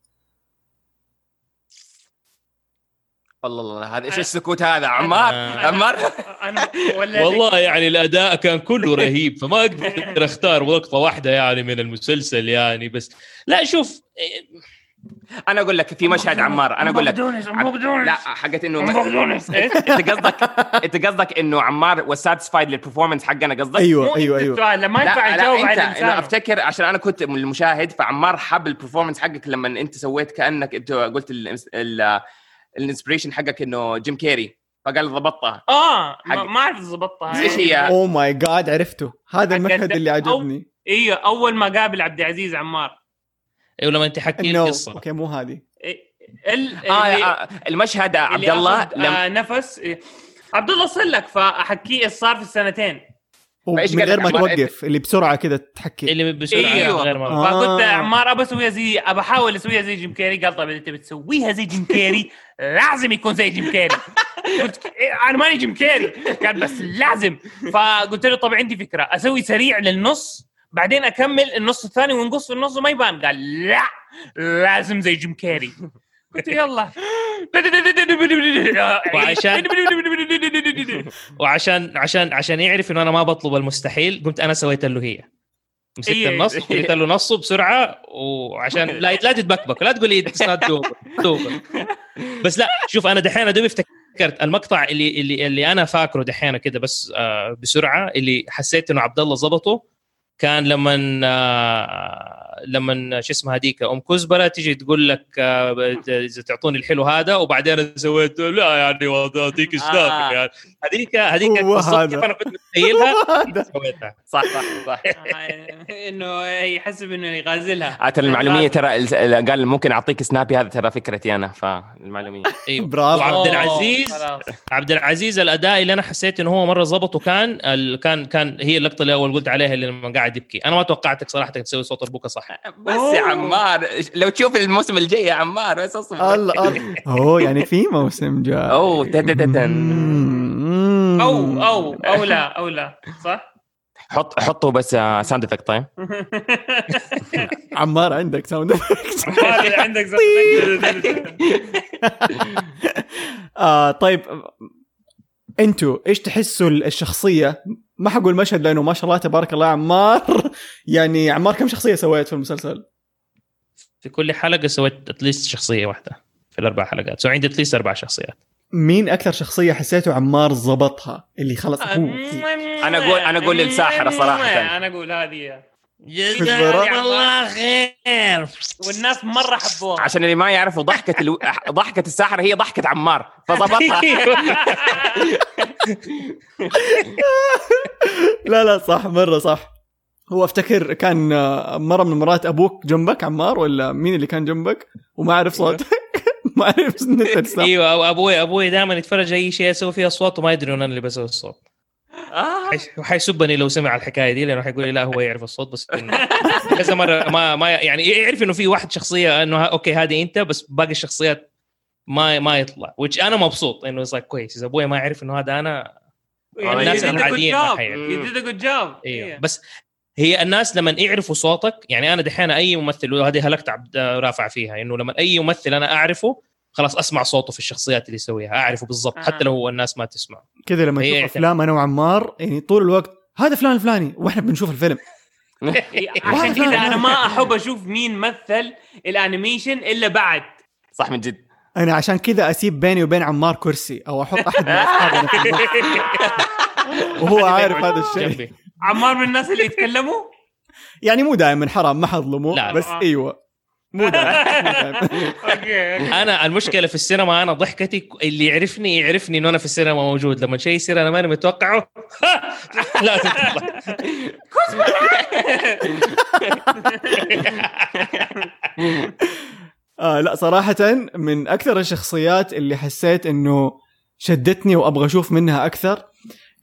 الله الله هذا إيش السكوت هذا عمار. عمار أنا ولا والله يعني الأداء كان كله رهيب فما أقدر أختار لقطه واحدة يعني من المسلسل يعني بس لا شوف أنا أقول لك في مشهد عمار أنا أقول لك لا حقت إنه إيه؟ أنت قصدك أنت قصدك إنه عمار was satisfied لل performance حقنا قصدك؟ أيوه أيوه أيوه ما ينفع لا على أنا أفتكر عشان أنا كنت من المشاهد فعمار حب ال performance حقك لما أنت سويت كأنك أنت قلت ال inspiration حقك إنه جيم كيري فقال ضبطها. آه ما حق- ما أعرف ضبطها. إيش هي؟ اوه ماي جاد عرفته. هذا المشهد اللي أو- عجبني. إيوه أول ما قابل عبد العزيز عمار. أيوه لما أنت حكي القصة. okay مو هذه. إيه، ال آه اللي- آه، المشهد عبد الله لما آه نفس. إيه. عبد الله صلك فاحكيه إيش صار في السنتين. من غير ما؟ توقف اللي بسرعة كده تحكي. اللي بسرعة أيوه. غير مرة. آه. فقلت عمار أبى أسويها زي أبى أحاول أسويها زي جيم كيري. قال طيب إذا تبي تسويها زي جيم كيري لازم يكون زي جيم كيري. قلت إيه، أنا ماني جيم كيري. قال بس لازم. فقلت له طب عندي فكرة. أسوي سريع للنص بعدين أكمل النص الثاني ونقص في النص وما يبان. قال لا لازم زي جيم كيري. قلت يلا. وعشان- وعشان عشان عشان يعرف إنه أنا ما بطلب المستحيل قمت أنا سويت له هي مسكت إيه. النص قلت له نصه بسرعة وعشان لا لا تتبكبك لا تقول لي بس لا شوف أنا دحين دوبي افتكرت المقطع اللي اللي اللي أنا فاكره دحين كده بس آه بسرعة اللي حسيت إنه عبد الله ظبطه كان لما آه لما شو اسمها هذيك أم كزبرة تيجي تقول لك آه إذا تعطوني الحلو هذا وبعدين أنا سويت لا يعني اعطيك إيش آه. يعني هذيك هذيك. كيف أنا كنت متخيلها. سويتها صح صح صح إنه يحسب إنه يغازلها آه، ترى المعلومية ترى ال- قال ممكن أعطيك سنابي هذا ترى فكرتي أنا فالمعلومية أيوه برافو. وعبد أوه، العزيز. عبد العزيز الأداء اللي أنا حسيت إنه هو مرة ظبطه كان. كان كان هي اللقطة اللي اول قلت عليها اللي لما قاعد يبكي أنا ما توقعتك صراحة تسوي صوت البكا صح بس يا عمار لو تشوف الموسم الجاي يا عمار بس أصبر. الله الله. أوه يعني في موسم جاء أوه. أو أو أو لا أو لا. صح؟ حط حطوا بس sound effect طيب. عمار عندك sound effect ما عندك زي- آه طيب أنتوا إيش تحسوا الشخصية ما حقول مشهد لأنه ما شاء الله تبارك الله عمار. يعني عمار كم شخصية سويت في المسلسل؟ في كل حلقة سويت at least شخصية واحدة في الأربع حلقات. so عندي at least أربع شخصيات. مين أكثر شخصية حسيته عمار ظبطها اللي خلص هو أنا أقول- أنا أقول للساحرة صراحة. أنا أقول هذه. جزاك الله خير. والناس مرة حبوها. عشان اللي ما يعرفوا ضحكة ألو... ضحكة الساحرة هي ضحكة عمار. فضبطها لا لا صح مرة صح. هو افتكر كان آه، مرة من المرات أبوك جنبك عمار ولا مين اللي كان جنبك؟ وما عرف صوتك. ما عرف إن أنت تسمع. أيوه أو أبوي أبوي دائما يتفرج أي شيء أسوي فيه اصوات وما يدري أنا اللي بسوي الصوت. آه. حيس- وحيسبني لو سمع الحكاية دي لأنه حيقول لي لا هو يعرف الصوت بس كذا مرة ما ما يعني يعرف إنه في واحد شخصية إنه ها- أوكي هذه أنت بس باقي الشخصيات ما ما يطلع which أنا مبسوط إنه صار كويس إذا أبوي ما يعرف إنه هذا أنا يعني الناس you did a good العاديين ما أيوه. بس هي الناس لما يعرفوا صوتك يعني أنا دحين أي ممثل وهذه هلكت عبد رافع فيها إنه لما أي ممثل أنا أعرفه خلاص أسمع صوته في الشخصيات اللي يسويها أعرفه بالضبط آه. حتى لو هو الناس ما تسمع كذا لما نشوف يعتمد. أفلام أنا وعمار يعني طول الوقت هذا فلان الفلاني وإحنا بنشوف الفيلم. عشان كذا أنا ما أحب أشوف مين مثل ال animation إلا بعد. صح من جد. أنا عشان كذا أسيب بيني وبين عمار كرسي أو أحط أحد من اصحابنا وهو عارف هذا الشيء. عمار من الناس اللي يتكلموا؟ يعني مو دائما حرام ما حظلمه. بس إيوه. مو okay أنا المشكلة في السينما أنا ضحكتي اللي يعرفني يعرفني إنه أنا في السينما موجود. لما شيء يصير أنا ماني متوقعه. لازم تطلع آه لا صراحة من أكثر الشخصيات اللي حسيت إنه شدتني وأبغى أشوف منها أكثر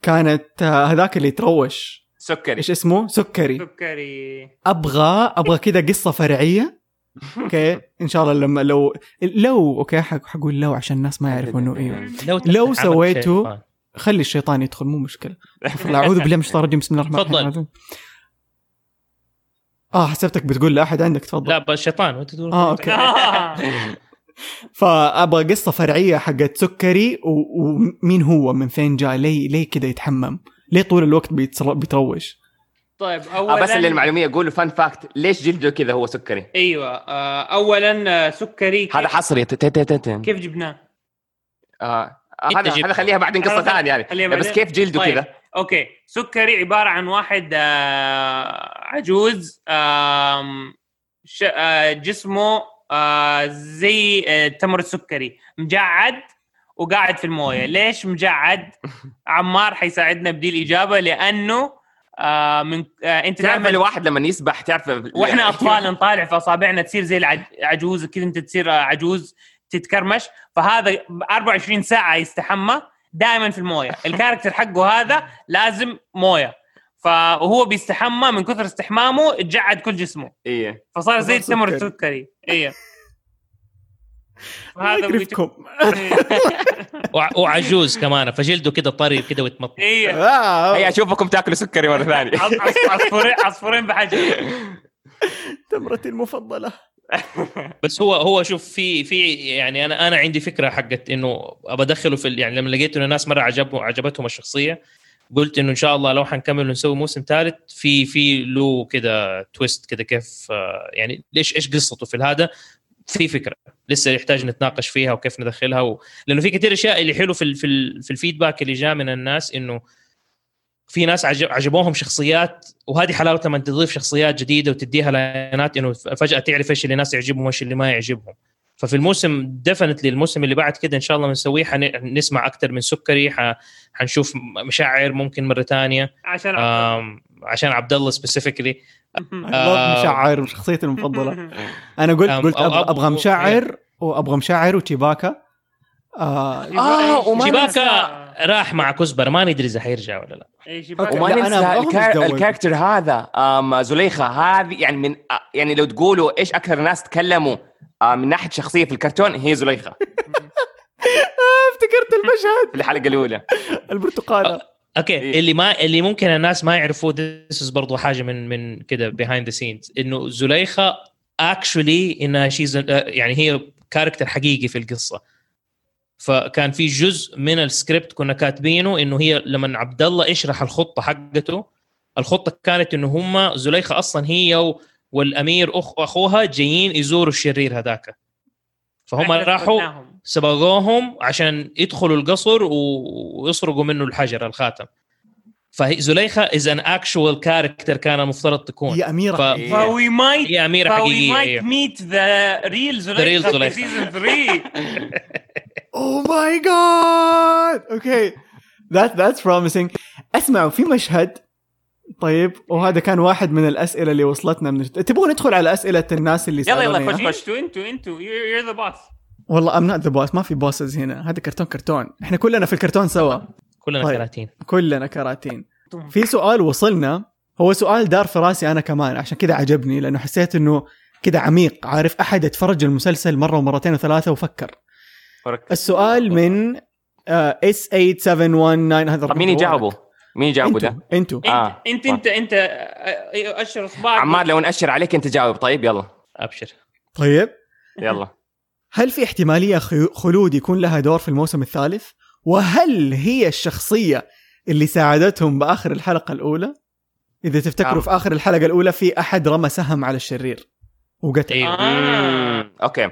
كانت آه، هذاك اللي يتروش. سكري. إيش اسمه؟ سكري. سكري. أبغى أبغى كذا قصة فرعية. okay؟ إن شاء الله لما لو لو okay؟ حق- حقول لو عشان الناس ما يعرفوا إنه إيوه. لو سويته-. خلي الشيطان يدخل مو الله، أعوذ بالله من الشيطان الرجيم بسم الله الرحمن تفضل. الرحيم. آه حسبتك بتقول لأحد عندك تفضل. لا بس شيطان وأنت تقول okay. آه. فأبغى قصة فرعية حقت سكري ومين هو من فين جاء ليه ليه كذا يتحمم؟ ليه طول الوقت بيتروش؟ طيب آه اولا بس للمعلوميه أقول fun fact ليش جلده كذا هو سكري؟ أيوه آه، اولا آه، سكري كيف, هذا حصري. ت- ت- ت- ت- كيف جبناه؟ آه آه، هذا هذا خليها بعدين قصة ثانية يعني بس. كيف جلده طيب. كذا okay. سكري عبارة عن واحد آه، عجوز ش- آه، جسمه آه، زي آه، تمر السكري. مجعد وقاعد في الموية. ليش مجعد؟ عمار حيساعدنا بدي الإجابة لأنه آه، من آه، انت تعرف الواحد لما يسبح تعرف وإحنا أطفال نطالع في اصابعنا تصير زي العجوز كذا انت تصير عجوز تتكرمش. فهذا 24 ساعة يستحمى دائما في الموية. ال character حقه هذا لازم موية. فهو بيستحمى من كثر استحمامه اتجعد كل جسمه. إيه. فصار زي التمر سكري. السكري. إيه. هذا يقرفكم وع- وعجوز كمان فجلده كده طري كده ويتمط إيه. آه، هيا أشوفكم تاكلوا سكري مرة ثانية. عص- عص- عصفورين عصفورين بحجر. تمرتي المفضلة. بس هو هو شوف في في يعني أنا أنا عندي فكرة حقت إنه أبى أدخله في يعني لما لقيت إنه الناس مرة عجبهم عجبتهم الشخصية قلت إنه إن شاء الله لو حنكمل ونسوي موسم ثالث في في له كده تويست كده كيف آه، يعني ليش إيش قصته في هذا في فكرة. لسه يحتاج نتناقش فيها وكيف ندخلها و... لأنه في كثير أشياء اللي حلو في ال... في, ال... في الفيدباك اللي جاء من الناس إنه في ناس عجب... عجبوهم شخصيات وهذه حلاوة لما تضيف شخصيات جديدة وتديها line ات إنه فجأة تعرف إيش اللي الناس يعجبهم وإيش اللي ما يعجبهم. ففي الموسم definitely الموسم اللي بعد كده إن شاء الله بنسويه حنسمع أكثر من سكري. حنشوف مشاعر ممكن مرة ثانية عشان. عشان عبد الله specifically الله مشعر شخصيتي المفضلة. أنا قلت قلت أبغى أبغى مشعر وأبغى مشعر وتشيباكا آه آه، وما شباكا راح مع كزبرة ما ندري إذا حيرجع ولا لا. okay. وما ننسى ال char... ال character هذا زليخة هذه يعني من آه، يعني لو تقولوا إيش أكثر ناس تكلموا آه، من ناحية شخصية في الكرتون هي زليخة. افتكرت المشهد. في الحلقة الأولى. البرتقالة. okay. إيه. اللي ما اللي ممكن الناس ما يعرفوه this برضو حاجة من من كده behind the scenes إنه زليخة actually انها she's يعني هي character حقيقي في القصة. فكان في جزء من السكريبت كنا كاتبينه إنه هي لما عبد الله يشرح الخطة حقته الخطة كانت إنه هم زليخة أصلا هي و- والأمير اخ أخوها جايين يزوروا الشرير هذاك فهم راحوا. سبقوهم عشان يدخلوا القصر ويسرقوا منه الحجر الخاتم فزليخه is an actual character كان المفترض تكون هي أميرة ف-. ف we might هي أميرة حقيقية might. meet the real زليخة. في season 3 oh my god okay that that's promising اسمعوا في مشهد طيب وهذا كان واحد من الأسئلة اللي وصلتنا من تبغوا ندخل على أسئلة الناس اللي يلا، يلا، سألوني خش. إياها؟ أنتوا أنتوا you're the boss والله I'm not the boss ما في bosses هنا. هذا كرتون كرتون. إحنا كلنا في الكرتون سوا. كلنا طيب. كراتين. كلنا كراتين. في سؤال وصلنا. هو سؤال دار في راسي أنا كمان عشان كذا عجبني لأنه حسيت إنه كذا عميق. عارف أحد اتفرج المسلسل مرة ومرتين وثلاثة وفكر. السؤال من اس 8719 هذا مين يجاوبه؟ مين يجاوبه ده؟ أنتوا أنتوا آه. انت انت انت آه، اشر اصبعك عمار لو نأشر عليك أنت جاوب طيب يلا أبشر طيب يلا هل في احتمالية خلود يكون لها دور في الموسم الثالث؟ وهل هي الشخصية اللي ساعدتهم بآخر الحلقة الأولى؟ إذا تفتكروا آه. في آخر الحلقة الأولى في أحد رمى سهم على الشرير وقتل أيوه آه. okay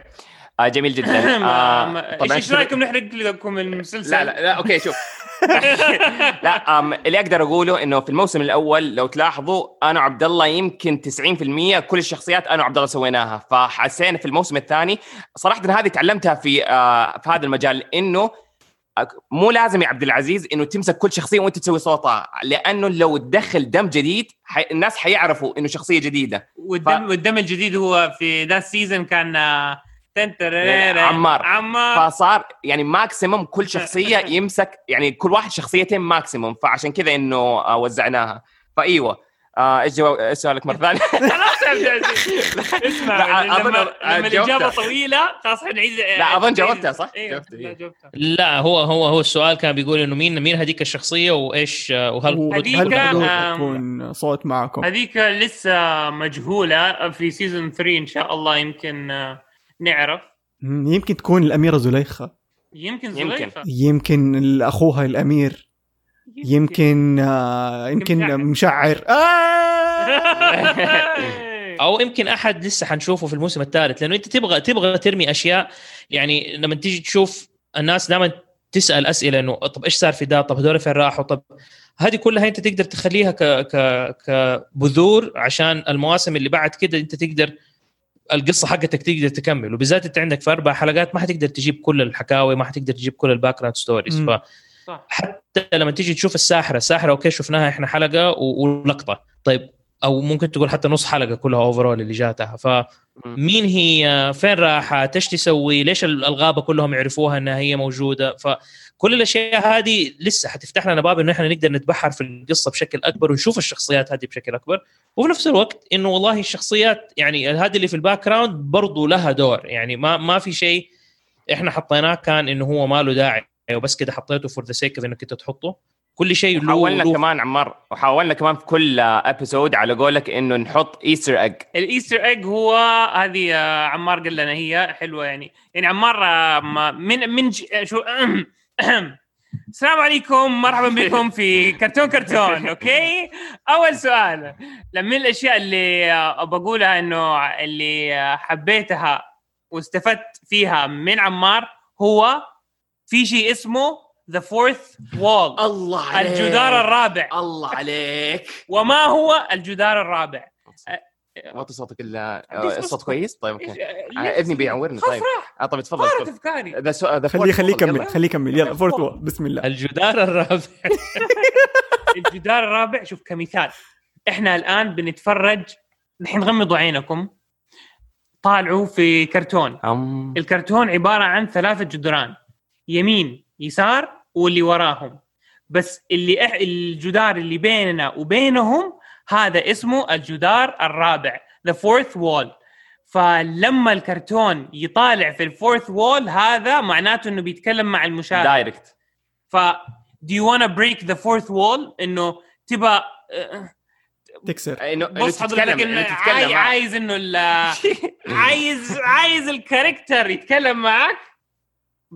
آه جميل جدا آه إيش إيش رأيكم نحرق لكم المسلسل؟ لا لا لا okay شوف لا اللي أقدر أقوله إنه في الموسم الأول لو تلاحظوا أنا وعبد الله يمكن 90% كل الشخصيات أنا وعبد الله سويناها فحسينا في الموسم الثاني صراحة هذه تعلمتها في آه في هذا المجال إنه مو لازم يا عبد العزيز إنه تمسك كل شخصية وأنت تسوي صوتها لأنه لو تدخل دم جديد حي... الناس حيعرفوا إنه شخصية جديدة والدم والدم الجديد هو في ذا ال season كان آه،. عمار. عمار فصار يعني maximum كل شخصية يمسك يعني كل واحد شخصيتين maximum فعشان كذا إنه آه، وزعناها فإيوه آه، إيش جواب إيش سؤالك مرة ثانية؟ خلاص يا عبد العزيز اسمع لا، أظن- لما, آه،. الإجابة طويلة خلاص حنعيد لا، أظن جاوبتها، صح؟ جاوبتها، لا إيه. جاوبتها لا هو هو هو السؤال كان بيقول إنه مين مين هذيك الشخصية وإيش وهل هذيك، تكون صوت معكم هذيك لسه مجهولة في season 3 إن شاء الله يمكن آه، نعرف. يمكن تكون الأميرة زليخة. يمكن يمكن. زليخة. يمكن أخوها الأمير. يمكن. آه يمكن مشعر. مشعر آه أو يمكن أحد لسه حنشوفه في الموسم الثالث لأنه أنت تبغى تبغى ترمي أشياء. يعني لما تيجي تشوف الناس دائما تسأل أسئلة إنه طب إيش صار في ده؟ طب هذول فين راحوا؟ طب هذه كلها أنت تقدر تخليها ك ك كبذور عشان المواسم اللي بعد كده أنت تقدر القصة حقتك تقدر تكمل وبالذات أنت عندك في أربع حلقات ما حتقدر تجيب كل الحكاوي ما حتقدر تجيب كل ال background stories مم. صح. فحتى لما تيجي تشوف الساحرة الساحرة okay شفناها إحنا حلقة ولقطة طيب أو ممكن تقول حتى نص حلقة كلها overall اللي جاتها فمين هي فين راحت إيش تسوي ليش الغابه كلهم يعرفوها إنها هي موجودة؟ فكل الأشياء هذه لسه حتفتح لنا باب إنه إحنا نقدر نتبحر في القصة بشكل أكبر ونشوف الشخصيات هذه بشكل أكبر. وفي نفس الوقت إنه والله الشخصيات يعني هذه اللي في ال background برضو لها دور. يعني ما ما في شيء إحنا حطيناه كان إنه هو ما له داعي وبس كده حطيته for the sake انك انت تحطه. كل شيء له حاولنا له كمان عمار وحاولنا كمان في كل episode على قولك إنه نحط Easter egg ال Easter egg هو هذه آه، عمار قال لنا هي حلوة يعني. يعني عمار آه، ما- من من ج- آه، شو السلام عليكم مرحبا بكم في كرتون كرتون okay؟ أول سؤال لما من الأشياء اللي بقولها إنه اللي حبيتها واستفدت فيها من عمار هو في شيء اسمه the fourth wall الله الجدار الرابع. الله عليك. وما هو الجدار الرابع؟ وطي صوتك الا الصوت صوت. كويس؟ طيب okay. آه،؟ ابني بيعورني. خلاص طيب. راح آه طيب تفضل طارت تفضل. أفكاري. خليه خليه يكمل. خليه يكمل. يلا fourth wall بسم الله. الجدار الرابع. الجدار الرابع شوف كمثال. إحنا الآن بنتفرج الحين غمضوا عينكم. طالعوا في كرتون. أم. الكرتون عبارة عن ثلاثة جدران. يمين يسار واللي وراهم. بس اللي إح... الجدار اللي بيننا وبينهم هذا اسمه الجدار الرابع the fourth wall. فلما الكرتون يطالع في ال fourth wall هذا معناته إنه بيتكلم مع المشاهد. direct ف do you wanna break the fourth wall إنه تبى آه، تكسر. انه إنه بص حضرتك إنه إنه. عايز إنه ال- عايز عايز ال character يتكلم معك.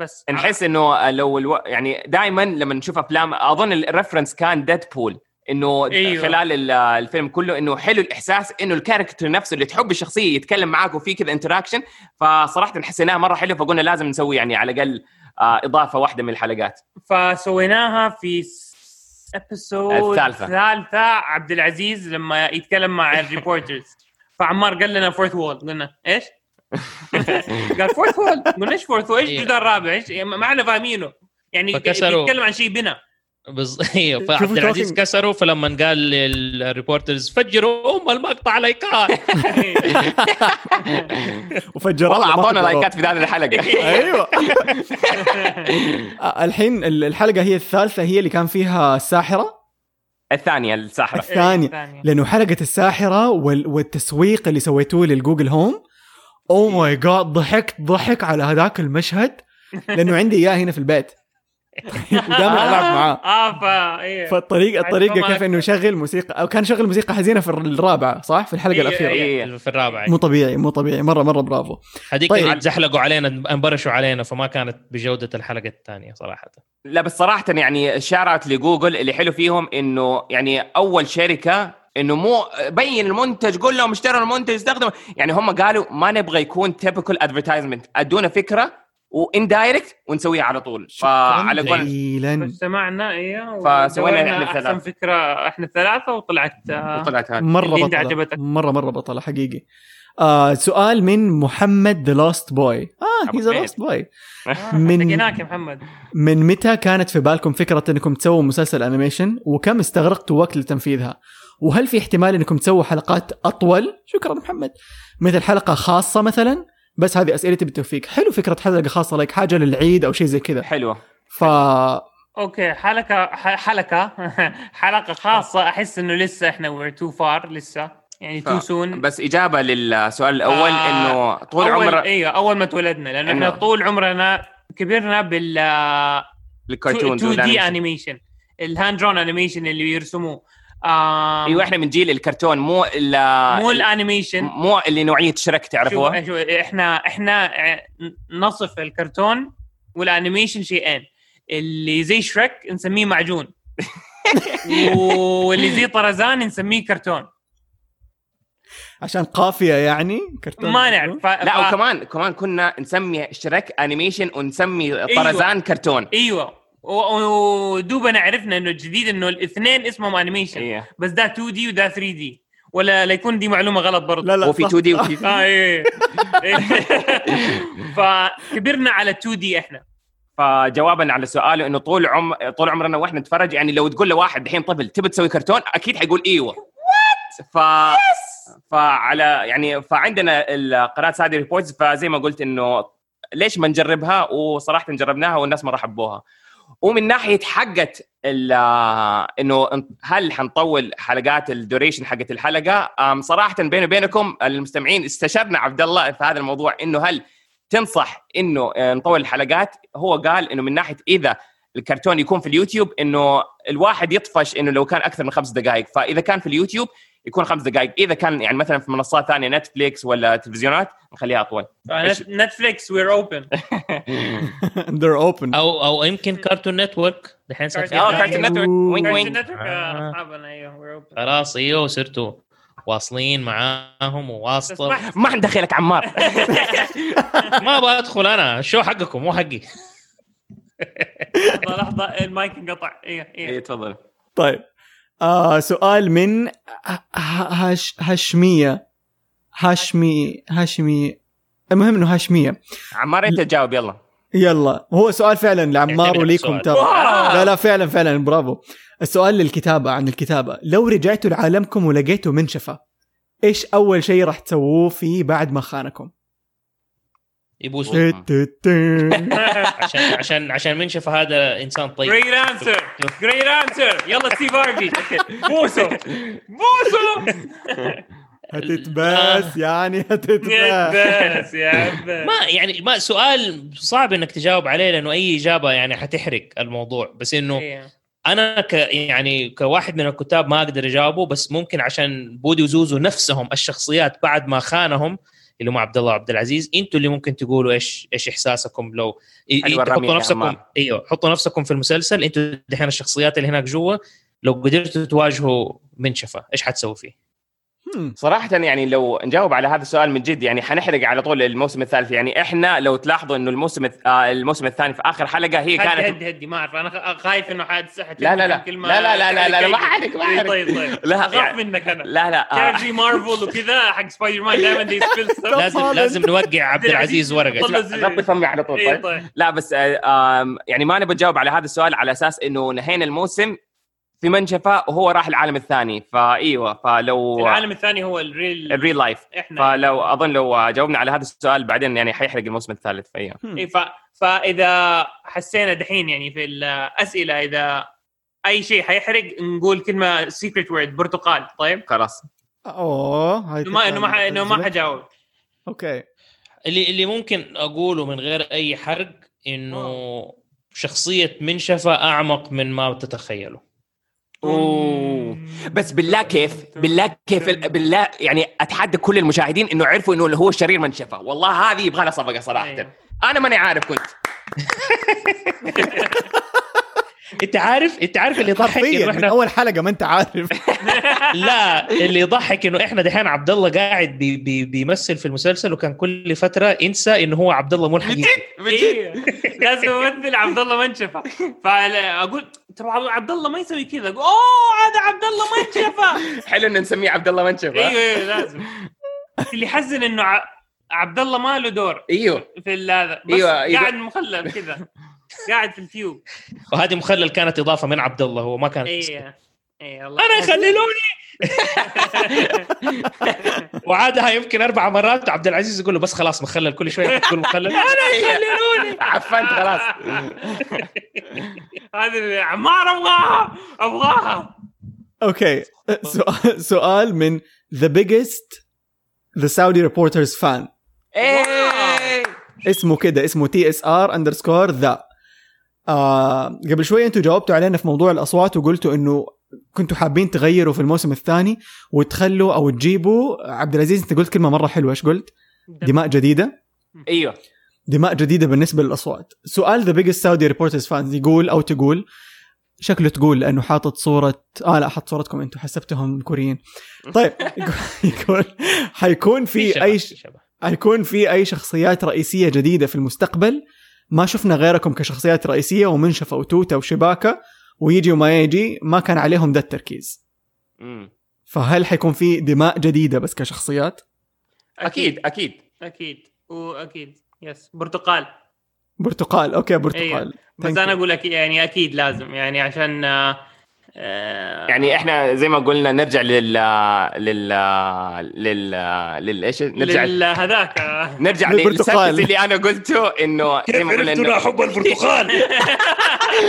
بس نحس إنه لو ألو... يعني دائما لما نشوف أفلام أظن ال reference كان Deadpool إنه أيوة. خلال ال- الفيلم كله إنه حلو الإحساس إنه ال character نفسه اللي تحب الشخصية يتكلم معاك وفي كذا interaction فصراحه حسيناها مرة حلو فقلنا لازم نسوي يعني على الأقل آه، إضافة واحدة من الحلقات فسويناها في episode الثالثة. الثالثة عبد العزيز لما يتكلم مع ال reporters فعمار قال لنا fourth wall قلنا إيش؟ قال fourth wall قلنا إيش fourth wall؟ إيش إيه. جدار رابع؟ إيش ما إحنا فاهمينه يعني فكسروا. بيتكلم عن شيء بنا بز... أيوه فعبد العزيز كسروا فلما قال لل reporters فجروا ام المقطع لايكات وفجر والله أعطونا. لايكات في هذه الحلقة أيوه الحين ال- الحلقة هي الثالثة هي اللي كان فيها الساحرة الثانية الساحرة الثانية الثانية. لأنه حلقة الساحرة وال- والتسويق اللي سويتوه لل Google Home oh my God ضحكت ضحك على هذاك المشهد لأنه عندي إياه هنا في البيت. ودائما ألعب معاه. آه فا إيه. فالطريقة الطريقة كيف إنه يشغل موسيقى أو كان شغل موسيقى حزينة في الرابعة صح؟ في الحلقة إيه، الأخيرة. إيه. في الرابع مو طبيعي مو طبيعي. مرة مرة برافو. هذيك طيب. زحلقوا علينا انبرشوا علينا فما كانت بجودة الحلقة الثانية صراحة. لا بس صراحة يعني shout out ل Google اللي حلو فيهم إنه يعني أول شركة إنه مو بين المنتج قول لهم اشتروا المنتج استخدموا. يعني هم قالوا ما نبغى يكون typical advertisement أدونا فكرة و indirect ونسويها على طول. فعلى قول سمعنا أيوه فسوينا ودورنا إحنا احسن الثلاثة. فكرة إحنا الثلاثة وطلعت آه، طلعت هذه. مرة بطلة. عجبتك. مرة مرة بطلة حقيقي. آه سؤال من محمد the last boy آه he's. last boy من- لقيناك يا محمد. من متى كانت في بالكم فكرة إنكم تسووا مسلسل animation وكم استغرقتوا وقت لتنفيذها؟ وهل في احتمال إنكم تسووا حلقات أطول؟ شكرا محمد. مثل حلقة خاصة مثلا؟ بس هذه اسئلتي بالتوفيق حلو فكرة حلقة خاصة لك حاجة للعيد أو شيء زي كذا. حلوة. ف أوكي حلقة ح- حلقة. حلقة خاصة. أحس إنه لسه إحنا we're too far لسه. يعني too soon بس إجابة للسؤال الأول آه، إنه طول أول عمره إيوه أول ما تولدنا. لأنه إحنا طول عمرنا كبرنا بال الكرتون 2D animation ال hand drawn animation اللي بيرسموه. آم، أيوه إحنا من جيل الكرتون مو ال- مو ال animation. مو اللي نوعية شرك تعرفوها؟ شوف شوف إحنا إحنا نصف الكرتون وال animation شيئين. اللي زي شريك نسميه معجون. واللي زي طرزان نسميه كرتون. عشان قافية يعني كرتون ما نعرف ف... لا. وكمان كمان كنا نسمي Shrek animation ونسمي أيوة. طرزان كرتون. أيوه. ودوبنا عرفنا إنه الجديد إنه الاثنين اسمهم animation إيه. بس ده 2D وده 3D ولا لا يكون دي معلومة غلط برضه لا لا وفي صح. 2D وفي آه إيه إيه. فكبرنا على 2D إحنا. فجوابا على سؤاله إنه طول عم طول عمرنا وإحنا نتفرج يعني لو تقول لواحد الحين طفل تبي تسوي كرتون؟ أكيد حيقول إيوه. وات ف فعلى يعني فعندنا القناة Saudi Reporters فزي ما قلت إنه ليش ما نجربها؟ وصراحة جربناها والناس مره حبوها. ومن ناحية حقت ال- إنه هل حنطول حلقات ال duration حقت الحلقة؟ صراحة بيني وبينكم المستمعين استشرنا عبد الله في هذا الموضوع إنه هل تنصح إنه آه، نطول الحلقات؟ هو قال إنه من ناحية إذا الكرتون يكون في اليوتيوب إنه الواحد يطفش إنه لو كان أكثر من خمس دقائق فإذا كان في اليوتيوب يكون خمس دقائق إذا كان يعني مثلا في منصات ثانية Netflix ولا تلفزيونات نخليها أطول؟ Netflix we're open they're open. أو أو يمكن Cartoon Network دحين صار في آه. Cartoon Network وينك كارتون وينك. Network آه. أصحابنا أيوه we're open خلاص إيوه وصرتوا واصلين معاهم وواسطه ما حندخلك عمار. ما أبغى ادخل أنا. الشو حقكم؟ مو حقي. لحظة لحظة المايك انقطع. أيوه إيه. أيوه تفضل. طيب. آه سؤال من ه- ه- هش هشميه هاشمي هاشمي. المهم إنه هاشمية. عمار انت تجاوب يلا. يلا. هو سؤال فعلا لعمار وليكم. ترى. لا لا فعلا فعلا. برافو. السؤال للكتابة عن الكتابة. لو رجعتوا لعالمكم ولقيتوا منشفة إيش أول شيء راح تسووه فيه بعد ما خانكم؟ يبوسوا. تت- تت- عشان عشان عشان منشف هذا إنسان طيب. جريت انسر جريت انسر يلا Steve Harvey بوسو بوسو هتتباس يعني هتتباس. يا عباس ما يعني ما سؤال صعب إنك تجاوب عليه لأنه أي إجابة يعني حتحرق الموضوع. بس إنه إيه. أنا ك يعني كواحد من الكتاب ما أقدر أجاوبه بس ممكن عشان بودي وزوزو نفسهم الشخصيات بعد ما خانهم اللي هم عبد الله وعبد العزيز أنتوا اللي ممكن تقولوا إيش إيش إحساسكم لو حطوا نفسكم. أيوه حطوا نفسكم في المسلسل أنتوا دحين الشخصيات اللي هناك جوا لو قدرتوا تواجهوا منشفه إيش حتسووا فيه؟ صراحة يعني لو نجاوب على هذا السؤال من جد يعني حنحرق على طول الموسم الثالث. يعني إحنا لو تلاحظوا إنه الموسم آه الموسم الثاني في آخر حلقة هي هدي كانت هدي هدي ما أعرف. أنا خ- خايف إنه حد لا لا لا. لا لا لا لا لا، ما حرق، ما حرق. طيب طيب. لا، اخاف يعني- منك أنا. لا لا تعرف آه زي مارفل وكذا حق سبايدر مان دائما لازم لازم نوقع عبد العزيز اسمع، غطي فمي على طول إيه طيب. طيب. لا بس آه يعني ما نبغى نجاوب على هذا السؤال على أساس إنه نهينا الموسم في منشفة وهو راح العالم الثاني. فايوه فلو العالم الثاني هو ال real ال real life إحنا. فلو أظن لو جاوبنا على هذا السؤال بعدين يعني حيحرق الموسم الثالث. فايوه إيه ف... فاذا حسينا دحين يعني في الأسئلة إذا أي شيء حيحرق نقول كلمة secret word برتقال. طيب؟ خلاص. أوه هاي ما إنه ما ح- إنه ما حجاوب. okay. اللي اللي ممكن أقوله من غير أي حرق إنه شخصية منشفه أعمق من ما تتخيلوا أوه. بس بالله كيف؟ بالله كيف بالله يعني أتحدى كل المشاهدين إنه عرفوا إنه هو الشرير منشفة. والله هذه يبغى لها صفقة صراحة. أيوه. أنا ماني عارف كنت. انت عارف انت عارف اللي يضحك إنه من إحنا أول حلقة ما أنت عارف. لا اللي يضحك إنه إحنا دحين عبد الله قاعد بي بي بيمثل في المسلسل وكان كل فترة ينسى إنه هو عبد الله مو الحقيقي إيه. لازم امثل عبد الله منشفه فاقول ترى عبد الله ما يسوي كذا. أقول أوه هذا عبد الله منشفة. حلو إنه نسميه عبد الله منشف أيوه؟ أيوه لازم اللي يحزن إنه عبد الله ما له دور إيوه. في هذا. بس أيوة، إذا- قاعد مخلل كذا. قاعد في التيوب وهذه مخلل كانت إضافة من عبد الله هو ما كانت اي اي الله أنا يخللوني! وعادها يمكن أربع مرات عبد العزيز يقول له بس خلاص مخلل كل شوية تقول مخلل. أنا يخللوني! عفنت خلاص. هذا عمار أبغاها! أبغاها! okay. سؤال سؤال من the biggest the Saudi Reporters fan اسمه كده اسمه TSR underscore the آه قبل شوية أنتم جاوبتوا علينا في موضوع الأصوات وقلتوا إنه كنتوا حابين تغيروا في الموسم الثاني وتخلوا أو تجيبوا عبد العزيز أنت قلت كلمة مرة حلوة إيش قلت؟ دماء جديدة. أيوه. دماء جديدة بالنسبة للأصوات. سؤال the biggest Saudi Reporters fans يقول أو تقول شكله تقول لأنه حاطط صورة آه لا حط صورتكم أنتم حسبتهم كوريين. طيب يقول حيكون في أي شبه. حيكون في أي شخصيات رئيسية جديدة في المستقبل؟ ما شفنا غيركم كشخصيات رئيسية ومنشفه وتوته وشباكة ويجي وما يجي ما كان عليهم ذا التركيز. مم. فهل حيكون في دماء جديدة بس كشخصيات؟ أكيد أكيد. أكيد. واكيد يس برتقال. برتقال. okay برتقال. أيوة. بس أنا. أقول لك يعني أكيد لازم يعني عشان آه، يعني إحنا زي ما قلنا نرجع لل لل لل لل إيش؟ نرجع لل- هذاك. آه، نرجع للبرتقال. اللي أنا قلته إنه زي ما قلنا إنه- حب البرتقال؟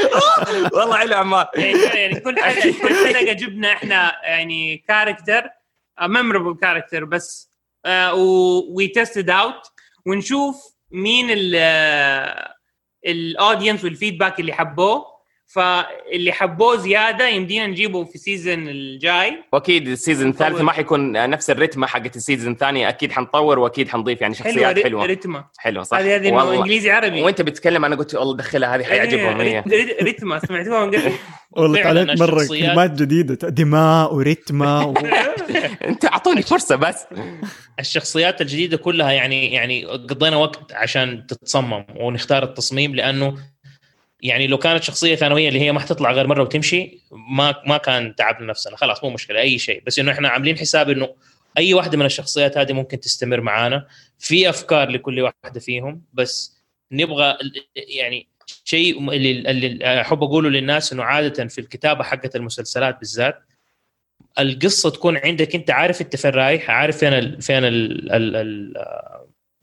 والله حلو عمار يعني يعني كل حلقة كل حلقة جبنا إحنا يعني character memorable character بس we tested out ونشوف مين ال audience وال feedback اللي حبوه. فاللي حبوه زيادة يمدينا نجيبه في ال season الجاي. وأكيد ال season الثالث. ما حيكون نفس ال rhythm حقت ال season الثاني أكيد حنطور وأكيد حنضيف يعني شخصيات حلوة حلوة. رتمه حلوة صح. هذه هذه. إنجليزي عربي. وأنت بتتكلم أنا قلت والله دخلها هذه حيعجبهم إيه، هي. رت- رتمه سمعتوها من قبل. والله طلعت مره الشخصيات- كلمات جديدة دماء ورتمة و... أنت أعطوني فرصة بس. الشخصيات الجديدة كلها يعني يعني قضينا وقت عشان تتصمم ونختار التصميم لأنه يعني لو كانت شخصية ثانوية اللي هي ما حتطلع غير مرة وتمشي ما ما كان تعبنا نفسنا خلاص مو مشكلة أي شيء. بس إنه إحنا عاملين حساب إنه أي واحدة من الشخصيات هذه ممكن تستمر معانا. في أفكار لكل واحدة فيهم بس نبغى يعني شيء اللي, اللي أحب أقوله للناس إنه عادة في الكتابة حقت المسلسلات بالذات القصة تكون عندك أنت عارف أنت فين رايح عارف فين ال فين ال ال ال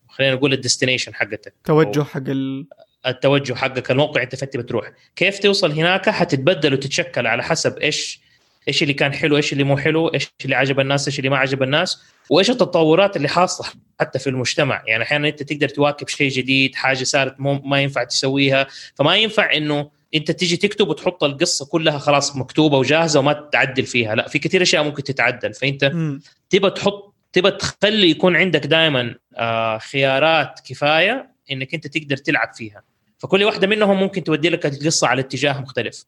خلينا نقول الديستنيشن حقتك. توجه حق ال... التوجه حقك الموقع انت فين تبي تروح كيف توصل هناك؟ حتتبدل وتتشكل على حسب إيش إيش اللي كان حلو إيش اللي مو حلو إيش اللي عجب الناس إيش اللي ما عجب الناس وإيش التطورات اللي حاصلة حتى في المجتمع. يعني أحيانا أنت تقدر تواكب شيء جديد حاجة صارت مو ما ينفع تسويها. فما ينفع إنه أنت تيجي تكتب وتحط القصة كلها خلاص مكتوبة وجاهزة وما تعدل فيها. لا في كثير أشياء ممكن تتعدل. فأنت. تبى تحط تبى تخلي يكون عندك دائما آه خيارات كفاية إنك أنت تقدر تلعب فيها. فكل واحدة منهم ممكن تودي لك القصة على اتجاه مختلف.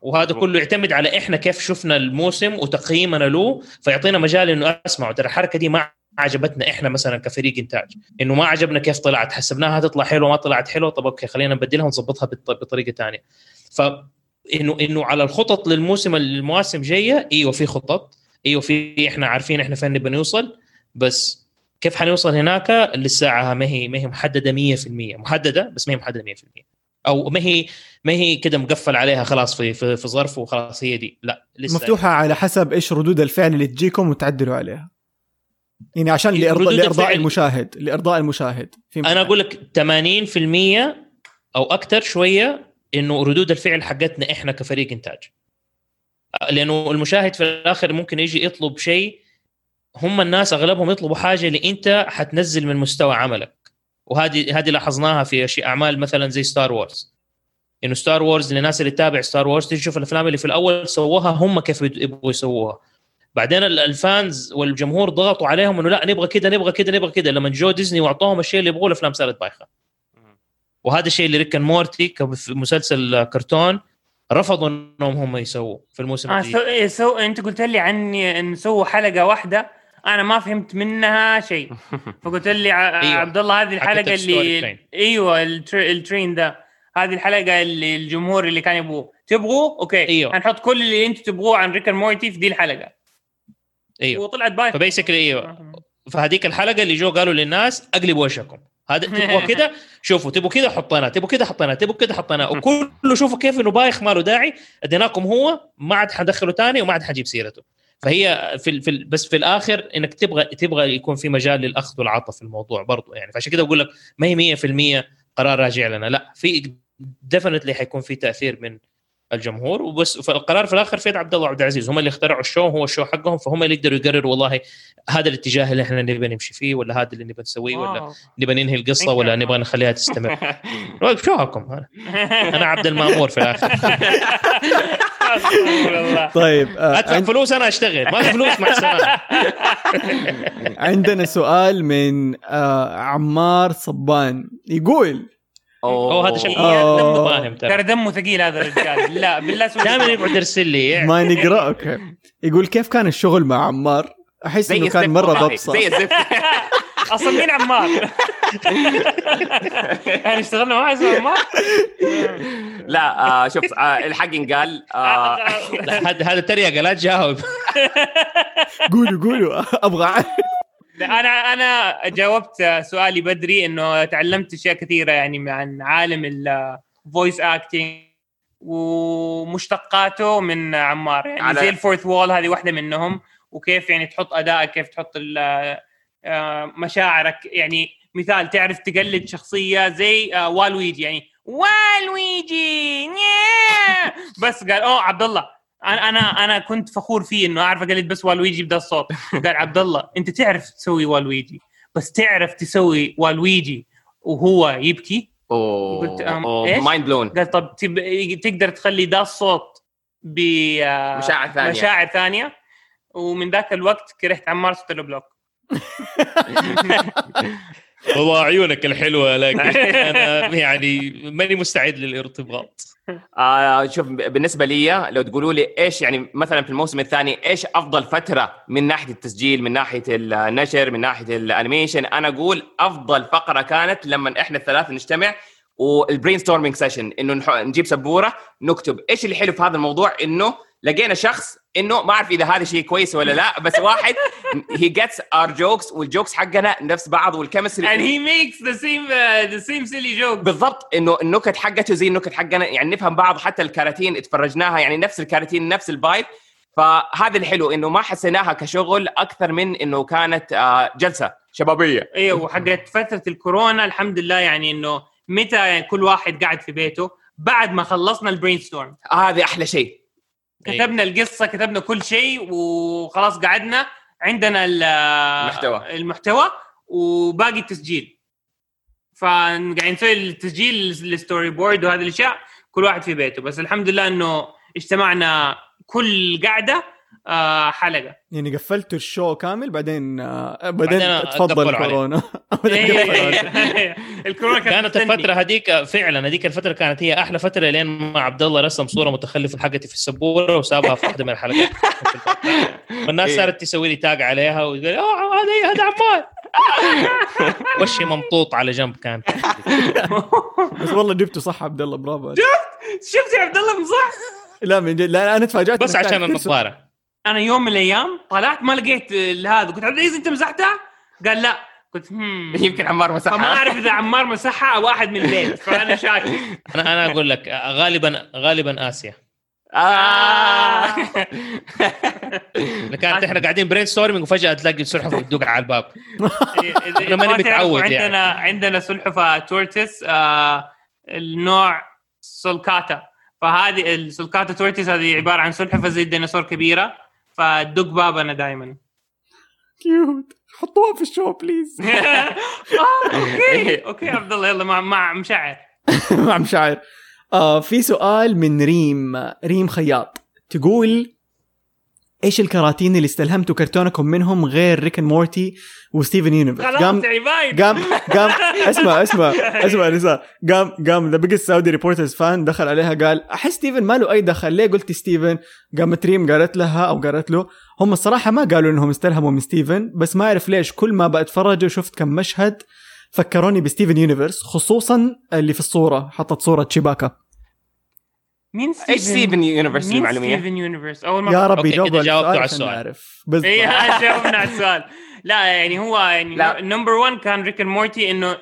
وهذا كله يعتمد على إحنا كيف شفنا الموسم وتقييمنا له فيعطينا مجال إنه اسمعوا ترى الحركة دي ما عجبتنا إحنا مثلا كفريق إنتاج. إنه ما عجبنا كيف طلعت. حسبناها تطلع حلوة ما طلعت حلوة. طب أوكي خلينا نبدلها ونظبطها بط- بطريقة ثانية ف إنه إنه على الخطط للموسم المواسم جاية إيوه في خطط. إيوه في إحنا عارفين إحنا فين نبي نوصل. بس كيف حنوصل هناك؟ للساعة ما هي ما هي محددة 100% محددة بس ما هي محددة 100% أو ما هي ما هي كده مقفل عليها خلاص في في, في ظرف وخلاص هي دي. لا لسه مفتوحة على حسب إيش ردود الفعل اللي تجيكم وتعدلوا عليها. يعني عشان لارضاء الفعل- المشاهد لإرضاء المشاهد. في أنا أقول لك 80% أو أكثر شوية إنه ردود الفعل حقتنا إحنا كفريق إنتاج. لأنه المشاهد في الآخر ممكن يجي يطلب شيء هم الناس أغلبهم يطلبوا حاجة اللي أنت حتنزل من مستوى عملك. وهذه هذه لاحظناها في اشياء أعمال مثلا زي ستار وورز إنه ستار وورز للناس اللي تتابع ستار وورز تيجي تشوف الأفلام اللي في الأول سووها هم كيف يبغوا يسووها. بعدين ال- ال fans والجمهور ضغطوا عليهم إنه لا نبغى كده نبغى كده نبغى كده. لما جو ديزني وأعطوهم الشيء اللي يبغوه الأفلام صارت بايخة. وهذا الشيء اللي ريك اند مورتي في مسلسل كرتون رفضوا إنهم هم يسووا في الموسم آه الجديد. so... إيه، so... أنت قلت لي عني إن سووا حلقة واحدة. أنا ما فهمت منها شيء. فقلت لي ع... أيوة. عبد الله هذه الحلقة اللي. أيوه ال tr... ال train ده. هذه الحلقة اللي الجمهور اللي كان يبغوه. تبغوا okay. أيوة. هنحط كل اللي أنتم تبغوه عن ريك اند مورتي في دي الحلقة. أيوه. وطلعت بايخ ف basically أيوه. فهذيك الحلقة اللي جو قالوا للناس اقلبوا وجهكم. هذا تبغوا كده؟ شوفوا تبغوا كده حطيناه تبغوا كده حطيناه تبغوا كده حطيناه. وكله شوفوا كيف إنه بايخ ما له داعي اديناكم هو ما عاد حندخله ثاني وما عاد حنجيب سيرته. فهي في, في بس في الآخر إنك تبغى تبغى يكون في مجال للأخذ والعطاء في الموضوع برضو يعني. فعشان كده أقول لك ما هي 100% قرار راجع لنا. لا في definitely حيكون في تأثير من الجمهور وبس. فالقرار في الآخر في يد عبد الله عبد العزيز. هم اللي اخترعوا ال show هو ال show حقهم فهم اللي يقدروا يقرروا والله هذا الاتجاه اللي إحنا نبغى نمشي فيه ولا هذا اللي نبغى نسويه ولا. نبغى ننهي القصة ولا نبغى نخليها تستمر. شو حكم أنا عبد المأمور في الآخر. طيب آه، أدفع عند- فلوس أنا أشتغل ما في فلوس مع السلامة. عندنا سؤال من آه، عمار صبان. يقول هو هذا شكله. دمه فاهم ترى. دمه ثقيل هذا الرجال. لا بالله سوي. دائما يقعد يرسل لي. ما نقرأ أوكي. يقول كيف كان الشغل مع عمار؟ أحس إنه كان مرة ضبصه زي الزفت. أصلا مين عمار؟ يعني اشتغلنا معاه اسمه عمار؟ لا آه شوف آه الحق ينقال آه لا، هذا هذا تريقه لا تجاوب قولوا قولوا أبغى أنا أنا جاوبت سؤالي بدري إنه تعلمت أشياء كثيرة يعني عن عالم ال voice acting ومشتقاته من عمار يعني على- زي ال fourth wall هذه واحدة منهم وكيف يعني تحط ادائك كيف تحط ال- آه، مشاعرك. يعني مثال تعرف تقلد شخصية زي آه، والويجي. يعني والويجي. بس قال أوه عبد الله أنا أنا أنا كنت فخور فيه إنه أعرف أقلد بس والويجي بدا الصوت. قال عبد الله أنت تعرف تسوي والويجي. بس تعرف تسوي والويجي وهو يبكي؟ قلت، أم، إيش؟ mind blown قال طب تب... تقدر تخلي ده الصوت بمشاعر مشاعر ثانية. مشاعر ثانية. ومن ذاك الوقت كرهت عمار له block والله عيونك الحلوة لكن أنا يعني ماني مستعد للارتباط. آه شوف بالنسبة لي لو تقولوا لي إيش يعني مثلا في الموسم الثاني إيش أفضل فترة من ناحية التسجيل من ناحية النشر من ناحية ال animation أنا أقول أفضل فقرة كانت لما إحنا الثلاثة نجتمع وال brainstorming session انه نجيب سبورة نكتب إيش اللي حلو في هذا الموضوع إنه لقينا شخص إنه ما أعرف إذا هذا شيء كويس ولا لا بس واحد he gets our jokes وال jokes حقنا نفس بعض وال chemistry and he makes the same uh, the same silly joke بالضبط إنه النكت حقته زي النكت حقنا يعني نفهم بعض حتى الكراتين اتفرجناها يعني نفس الكراتين نفس ال vibe فهذا الحلو إنه ما حسيناها كشغل أكثر من إنه كانت آه، جلسة شبابية. أيوه وحقت فترة الكورونا الحمد لله يعني إنه متى كل واحد قاعد في بيته بعد ما خلصنا ال brainstorm هذا أحلى شيء. كتبنا القصة كتبنا كل شيء وخلاص قعدنا عندنا ال- المحتوى. المحتوى وباقي التسجيل فقاعدين نسوي التسجيل ال storyboard وهذه الأشياء كل واحد في بيته بس الحمد لله إنه اجتمعنا كل قعدة آه، حلقة. يعني قفلتوا ال show كامل بعدين آه، بعدين بعدين تفضل. كورونا إيه، الكورونا كانت. الفترة هذيك فعلا هذيك الفترة كانت هي أحلى فترة لين ما عبد الله رسم صورة متخلفة حقتي في السبورة وسابها في واحدة من الحلقات. والناس إيه. صارت تسوي لي تاج عليها وتقول آه هذا هذا عمار. وشي ممطوط على جنب كان. بس والله جبته صح عبد الله برافو شفت يا عبد الله من صح؟ لا من جد لا أنا تفاجأت بس عشان. النظارة. أنا يوم من الأيام طلعت ما لقيت هذا. قلت عبد العزيز أنت مسحتها؟ قال لا. قلت هم. يمكن عمار فما مسحها أعرف إذا عمار مسحها أو واحد من البيت فأنا شاكك أنا أنا أقول لك غالبا غالبا آسيا. آه. كانت إحنا قاعدين brainstorming وفجأة تلاقي السلحفاة بتدق على الباب. أنا ماني متعود يعني. عندنا عندنا سلحفاه tortoise آه النوع sulcata فهذه ال sulcata tortoise هذه عبارة عن سلحفاه زي الديناصور كبيرة. فتدق بابنا دائما cute حطوها في ال show please آه، okay. okay يا عبد الله يلا مع مع مشعر مع مشاعر. آه في سؤال من ريم ريم خياط. تقول إيش الكراتين اللي استلهمتوا كرتونكم منهم غير ريك مورتي وستيفن يونيفرس؟ خلاص قام يعني باين. قام قام اسمع اسمع اسمع نساء. قام قام the biggest سعودي reporters fan دخل عليها قال أحس ستيفن ما له أي دخل. ليه قلت ستيفن قامت ريم قالت لها أو قالت له هم الصراحة ما قالوا إنهم استلهموا من ستيفن بس ما أعرف ليش. كل ما بتفرج وشفت كم مشهد فكروني بستيفن يونيفرس خصوصا اللي في الصورة حطت صورة تشوباكا مين ستيفن إيش ستيفن يونيفرس مين المعلوميه؟ ستيفن يونيفرس أول ما يا ربي okay، جاوب كده جاوبتوا على السؤال. نعرف بالضبط إيه جاوبنا على السؤال لا يعني هو يعني. number 1 كان ريك اند مورتي إنه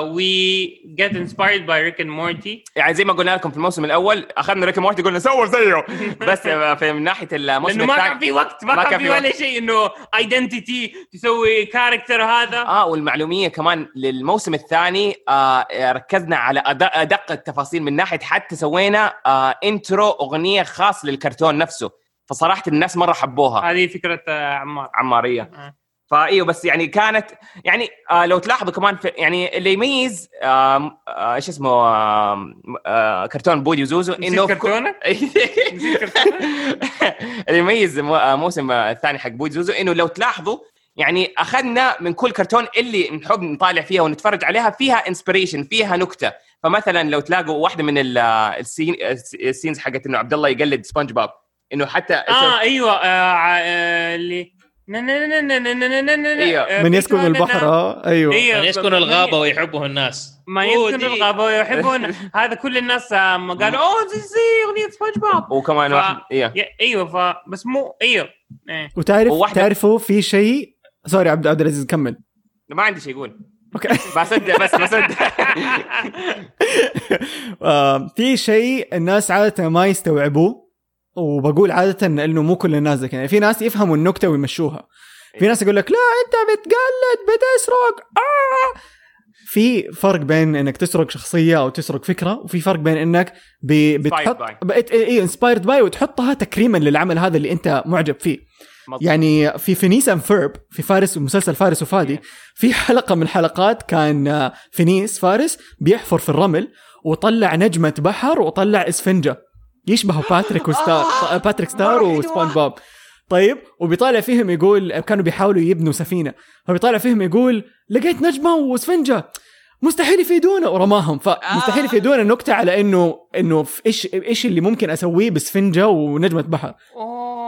we get inspired by ريك اند مورتي يعني زي ما قلنا لكم في الموسم الأول أخذنا ريك مورتي قلنا سووا زيه. بس في من ناحية الموسم لأنه ما كان في وقت ما, ما كان في ولا. شيء إنه identity تسوي character هذا. آه والمعلومية كمان للموسم الثاني آه ركزنا على أدق التفاصيل من ناحية حتى سوينا آه intro أغنية خاص للكرتون نفسه. فصراحة الناس مرة حبوها. هذه فكرة آه، عمار. عمارية. آه. فايوه بس يعني كانت يعني آه لو تلاحظوا كمان في يعني اللي يميز آه إيش اسمه آم، آه كرتون بودي وزوزو إنه كرتونك؟ اللي يميز آه، موسم آه، الثاني حق بودي زوزو إنه لو تلاحظوا يعني أخذنا من كل كرتون اللي نحب نطالع فيها ونتفرج عليها فيها inspiration فيها نكتة فمثلا لو تلاقوا واحدة من آه، ال scene الس- ال scenes حقت إنه عبد الله يقلد سبونج بوب إنه حتى آه أيوه آه، ع- آه، من يسكن البحر أيوه من يسكن الغابه ويحبه الناس ما يسكن الغابه ويحبون هذا كل الناس قالوا اوه زي اغنيه سبونج بوب وكمان واحد أيوه ف بس مو أيوه وتعرف تعرفوا في شيء sorry عبد عبد العزيز كمل ما عندي شيء قول okay بصدق بس بصدق في شيء الناس عاده ما يستوعبوه وبقول عادة إنه مو كل الناس يعني في ناس يفهموا النكتة ويمشوها. في ناس يقول لك لا أنت بتقلد بتسرق. آه. في فرق بين إنك تسرق شخصية أو تسرق فكرة وفي فرق بين إنك ب... بتحط اي inspired by وتحطها تكريما للعمل هذا اللي أنت معجب فيه. مظبوط. يعني في Phineas and Ferb في فارس مسلسل فارس وفادي في حلقة من الحلقات كان آه، Phineas فارس بيحفر في الرمل وطلع نجمة بحر وطلع إسفنجة. يشبهوا باتريك وستار آه. باتريك ستار مرة وسبونج بوب طيب وبيطالع فيهم يقول كانوا بيحاولوا يبنوا سفينة. فبيطالع فيهم يقول لقيت نجمة واسفنجة. مستحيل يفيدونا. ورماهم. فمستحيل آه. يفيدونا النكته على انه إنه في إيش إيش اللي ممكن أسويه باسفنجة ونجمة بحر.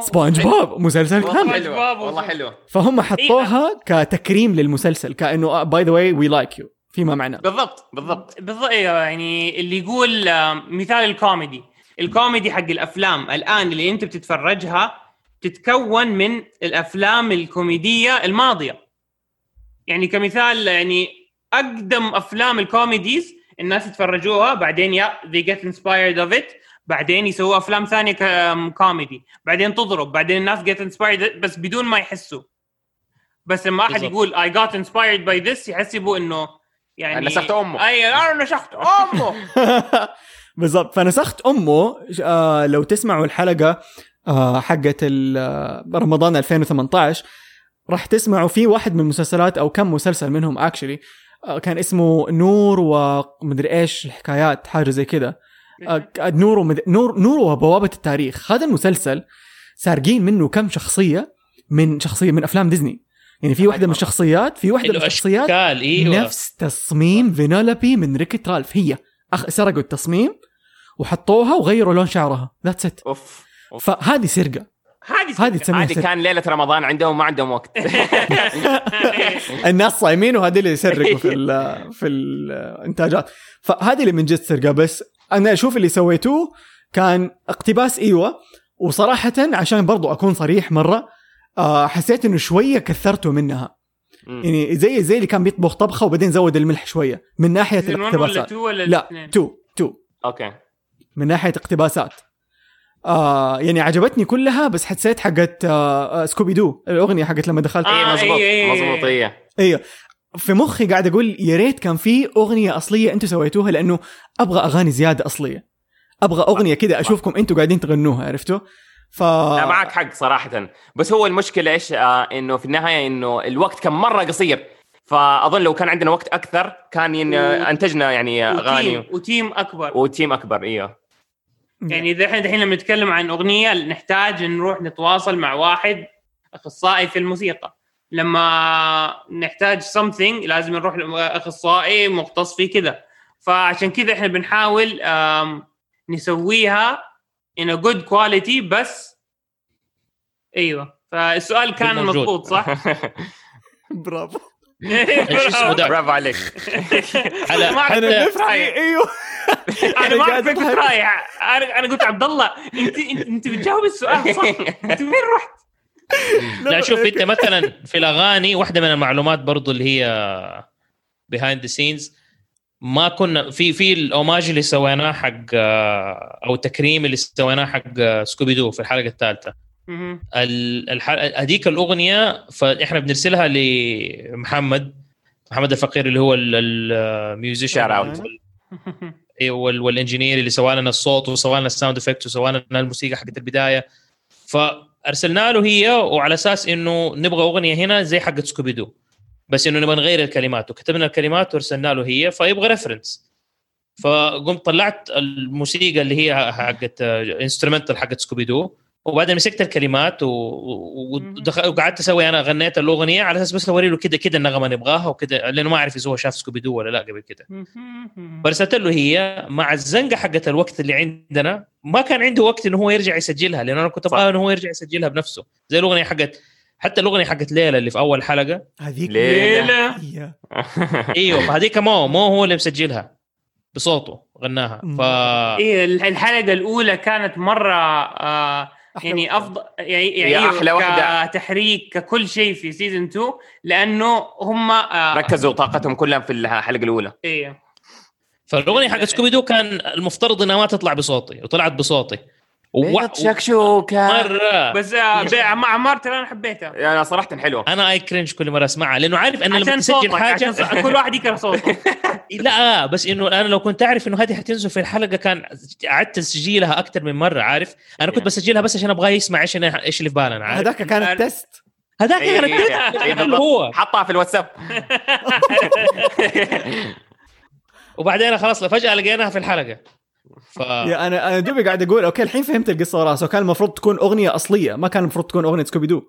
سبونج بوب مسلسل والله كامل. سبونج حلوة والله حلوة فهم حطوها كتكريم للمسلسل كأنه by the way we like you فيما معناه بالضبط بالضبط. بالضبط أيوه يعني اللي يقول آه، مثال الكوميدي. الكوميدي حق الأفلام الآن اللي أنت بتتفرجها تتكون من الأفلام الكوميدية الماضية يعني كمثال يعني أقدم أفلام ال comedies الناس يتفرجوها بعدين يا they get inspired of it بعدين يسووا أفلام ثانية كوميدي بعدين تضرب بعدين الناس get inspired بس بدون ما يحسوا بس لما أحد. يقول I got inspired by this يحسبوا إنه يعني نسخة أمه. أي أنا نسخت أمه بالضبط. فنسخت أمه آه لو تسمعوا الحلقة آه حقت آه، رمضان 2018 راح تسمعوا في واحد من المسلسلات أو كم مسلسل منهم actually آه كان اسمه نور ومدري إيش الحكايات حاجة زي كذا آه نور ومد... نور نور وبوابة التاريخ. هذا المسلسل سارقين منه كم شخصية من شخصية من أفلام ديزني. يعني في واحدة من الشخصيات في واحدة من الشخصيات إيوه. نفس تصميم Vanellope من Wreck-It Ralph هي أخ... سرقوا التصميم وحطوها وغيروا لون شعرها. that's it أوف فهذه سرقة. هذه هذه تسميها سرقة. كان ليلة رمضان عندهم ما عندهم وقت. الناس صايمين وهذه اللي يسرقوا في ال في الإنتاجات. فهذه اللي من جد سرقة. بس أنا أشوف اللي سويتوه كان اقتباس إيوه. وصراحة عشان برضو أكون صريح مرة آه حسيت إنه شوية كثرتوا منها. مم. يعني زي زي اللي كان بيطبخ طبخة وبعدين زود الملح شوية من ناحية season 1 ولا الاقتباسات 2 ولا لا الاثنين؟ two two. okay. من ناحية اقتباسات. آه يعني عجبتني كلها بس حسيت حقت آه آه، سكوبي دو الأغنية حقت لما دخلت. آه، اي مزبوط مزبوط إيه أيوه في مخي قاعد أقول يا ريت كان في أغنية أصلية أنتم سويتوها لأنه أبغى أغاني زيادة أصلية. أبغى أغنية كذا أشوفكم أنتم قاعدين تغنوها عرفتوا؟ ف لا معك حق صراحة. بس هو المشكلة إيش؟ آه إنه في النهاية إنه الوقت كان مرة قصير. فأظن لو كان عندنا وقت أكثر كان ين... أنتجنا يعني أغاني. وتيم وتيم أكبر. وتيم أكبر إيوه. يعني إذا إحنا الحين لما نتكلم عن أغنية نحتاج نروح نتواصل مع واحد أخصائي في الموسيقى. لما نحتاج something لازم نروح لأخصائي مختص في كذا. فعشان كذا إحنا بنحاول نسويها in a good quality بس. أيوه. فالسؤال كان. مضبوط صح؟ برافو. برافو. عليك. ما أعرف حتى- أنا نفسي أيوه. أنا ما أعرف كنت. رايح أنا أنا قلت عبد الله انت أنت, بتجاوب السؤال صح. أنت وين رحت؟ لا شوف أنت مثلا في الأغاني واحدة من المعلومات برضو اللي هي behind the scenes ما كنا في في ال homage اللي سويناه حق آه، أو التكريم اللي سويناه حق آه، سكوبي دو في الحلقة الثالثة. هذيك الأغنية فإحنا بنرسلها لمحمد محمد الفقير اللي هو ال musician. وال engineer اللي سوى لنا الصوت وسوى لنا ال sound effect وسوى لنا الموسيقى حقت البداية. فأرسلنا له هي وعلى أساس إنه نبغى أغنية هنا زي حقت سكوبي دو بس إنه نبغى نغير الكلمات. وكتبنا الكلمات وارسلنا له هي فيبغى reference فقمت طلعت الموسيقى اللي هي حقت instrumental حقت سكوبي دو وبعدين مسكت الكلمات و... و... ودخ- وقعدت أسوي أنا غنيت الأغنية على أساس بس أوري له كده كده النغمة نبغاها وكده لأنه ما أعرف إذا هو شاف سكوبي دو ولا لا قبل كده. فارسلت له هي مع الزنقة حقت الوقت اللي عندنا ما كان عنده وقت إنه هو يرجع يسجلها لأنه أنا كنت أبغى إنه هو يرجع يسجلها بنفسه. زي الأغنية حقت حتى الأغنية حقت ليلى اللي في أول حلقة. هذيك ليلى. أيوه فهذيك مو مو هو اللي مسجلها بصوته غناها. ف إيه الحلقة الأولى كانت مرة آه يعني. افضل يعني يعني أحلى واحدة. كتحريك ككل شيء في season 2 لأنه هم آه ركزوا طاقتهم كلها في الحلقة الأولى إيه فالأغنية حقت سكوبي دو كان المفترض إنها ما تطلع بصوتي وطلعت بصوتي و... شكشوكة. مرة. بس آه مع عمار ترى أنا حبيتها يعني أنا صراحة حلوة. أنا I cringe كل مرة أسمعها لأنه عارف انه لما تسجل حاجة عشان كل واحد يكره صوته. لا بس إنه أنا لو كنت أعرف إنه هذه حتنزل في الحلقة كان عدت تسجيلها أكثر من مرة عارف؟ أنا كنت Yeah. بسجلها بس عشان أبغاه يسمع إيش إيش اللي في بالنا عارف؟ هذاك كان التست. هذاك إيه، كان إيه، إيه، التست. إيه، اللي بالضبط. هو. حطها في الواتساب. وبعدين خلاص فجأة لقيناها في الحلقة. ف يا أنا أنا دوبي قاعد أقول okay الحين فهمت القصة وراها so كان المفروض تكون أغنية أصلية ما كان المفروض تكون أغنية سكوبي دو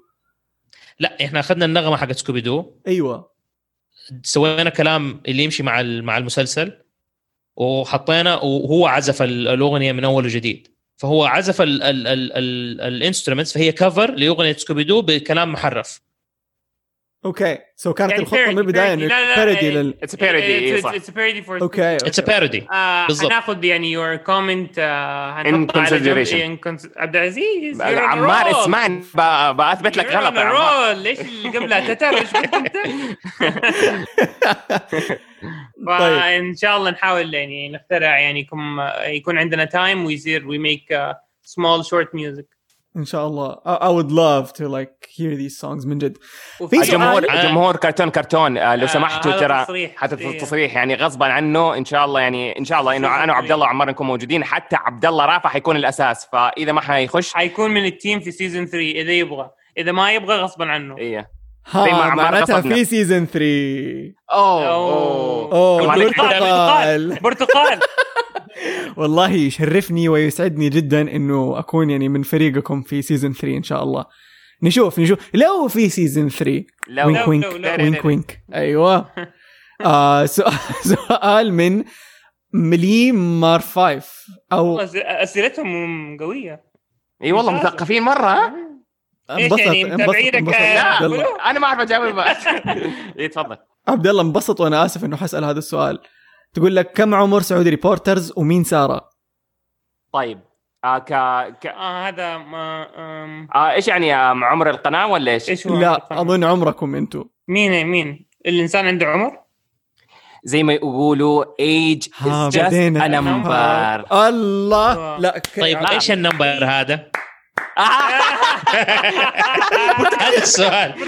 لا إحنا أخذنا النغمة حقت سكوبي دو أيوه. سوينا كلام اللي يمشي مع مع المسلسل وحطينا وهو عزف ال- الأغنية من أول وجديد. فهو عزف الإنسترومنتس فهي كفر لأغنية سكوبي دو بكلام محرف. أوكي سو كانت يعني الخطه من البدايه parody. انه لا، لا، بارودي. لل اتس بارودي اتس بارودي فور أوكي اتس بارودي بالضبط. هناخذ يعني يور كومنت in cons- عبد العزيز عمار. اسمعني ب- بثبت لك غلط يا a عمار roll. ليش اللي قبلها تتر إيش قلت انت؟ فان شاء الله نحاول يعني نخترع يعني يكون يكون عندنا time ويصير we make small short music ان شاء الله I, would love to like hear these songs من جد. في الجمهور سؤال الجمهور كرتون كرتون آه، لو آه، سمحتوا هذا ترى. حتى إيه. تصريح يعني غصبا عنه إن شاء الله يعني إن شاء الله إنه أنا وعبد الله وعمار نكون موجودين حتى عبد الله رافع حيكون الأساس فإذا ما حيخش حيكون من ال team في season 3 إذا يبغى. إذا ما يبغى غصبا عنه. إيه. ها معناتها. في season 3 أوه أوه. أوه. طبعاً. برتقال. برتقال. والله يشرفني ويسعدني جدا إنه أكون يعني من فريقكم في season 3 إن شاء الله. نشوف نشوف. لو في season 3 لو وينك لو- وينك لو- لو- وينك وينك. أيوه. آه سؤال, سؤال من مليم مار 5 أو أسئلتهم قوية. إي والله. مثقفين مرة ها؟ إيش انبسط يعني؟ متابعينك، آه، لا أنا ما اعرف أجاوب. إي تفضل. عبد الله انبسط وأنا آسف إنه حسأل هذا السؤال. تقول لك كم عمر سعودي ريبورترز ومين سارة؟ طيب آه ك... ك... آه هذا ما آم، آه إيش يعني آه عمر القناة ولا إيش؟ إيش هو لا أظن عمركم أنتم مين مين الإنسان عنده عمر؟ زي ما يقولوا age ها is just بدينا a number الله لا ك... طيب آه. إيش النمبر هذا؟ هذا السؤال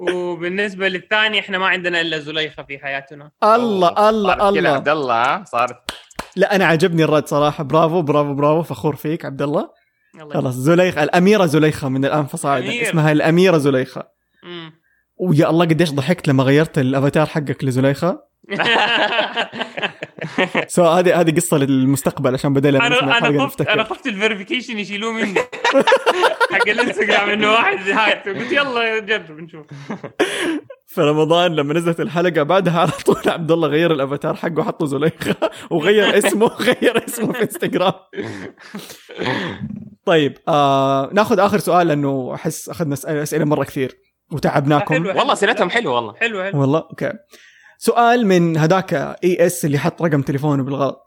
وبالنسبة للثاني إحنا ما عندنا إلا زليخة في حياتنا. الله الله الله. عبد الله ها؟ صارت. لا أنا عجبني الرد صراحة. برافو برافو برافو فخور فيك عبد الله. خلاص زليخة الأميرة زليخة من الان فصاعدا. اسمها الأميرة زليخة. ويا الله قديش ضحكت لما غيرت الأفاتار حقك لزليخة. So هذه هذه قصة للمستقبل عشان بدل أنا أنا خفت أنا خفت ال verification يشيلوه مني. حق الإنستغرام إنه واحد هاك قلت يلا جرب نشوف في رمضان لما نزلت الحلقة بعدها على طول عبد الله غير الأفاتار حقه حطه زليخة وغير اسمه غير اسمه في إنستغرام. طيب آه ناخذ آخر سؤال لأنه أحس أخذنا اسئله مرة كثير وتعبناكم. حلو. والله أسئلتهم حلوة والله. حلو حلو والله Okay. سؤال من هذاك إي إس اللي حط رقم تليفونه بالغلط.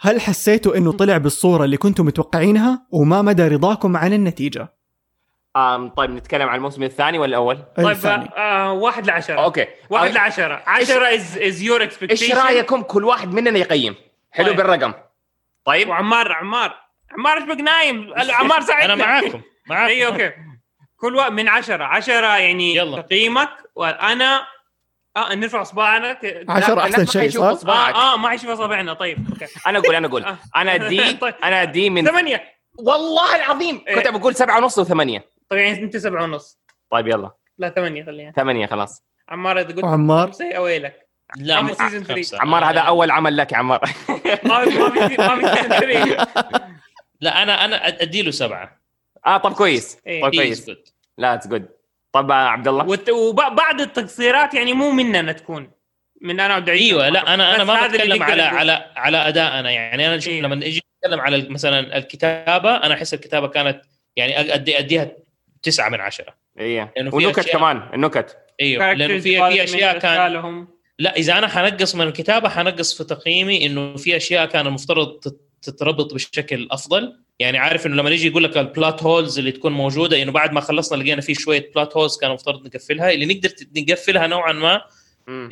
هل حسيتوا إنه طلع بالصورة اللي كنتم متوقعينها وما مدى رضاكم عن النتيجة؟ آم طيب نتكلم عن الموسم الثاني ولا الأول؟ طيب الثاني. آه واحد لعشرة. Okay. واحد آه، لعشرة. عشرة is is your إيش expectation رأيكم كل واحد مننا يقيم؟ حلو طيب. بالرقم. طيب. وعمار عمار. عمار إيش بك نايم؟ عمار ساعدنا أنا معاكم معاكم. اي okay. كل واحد من عشرة. عشرة يعني يلا. تقييمك وأنا آه نرفع أصبعنا ك- عشرة لا، أحسن الناس ما شيء صح؟ إصبعك. آه آه ما حيشوف أصابعنا طيب okay أنا أقول أنا أقول آه. أنا ادي طيب. أنا أدي من ثمانية والله العظيم إيه. كنت بقول سبعة ونص وثمانية طيب يعني أنت سبعة ونص طيب يلا لا ثمانية خليها ثمانية خلاص عمار إذا قلت؟ خمسة اويلك لا season three. خمسة. عمار هذا أول عمل لك يا عمار ما في ما في ما في season three. لا أنا أنا ادي له سبعة آه طب كويس إيه. طب كويس good. لا it's good طب آه، عبد الله وت- وبعد التقصيرات يعني مو مننا تكون. من أنا عبد العزيز أيوه لا أنا أنا ما بتكلم على. على على أدائنا. يعني أنا شوف إيه. لما أجي اتكلم على مثلا الكتابة أنا أحس الكتابة كانت يعني ادي أديها تسعة من عشرة. في ونكت أشياء- كمان النكت. أيوه لأنه في في أشياء كان. لا إذا أنا حنقص من الكتابة حنقص في تقييمي إنه في أشياء كان المفترض تتربط بشكل أفضل. يعني عارف إنه لما يجي يقول لك ال plot holes اللي تكون موجودة إنه بعد ما خلصنا لقينا في شوية plot holes كان المفترض نقفلها اللي نقدر نقفلها نوعا ما.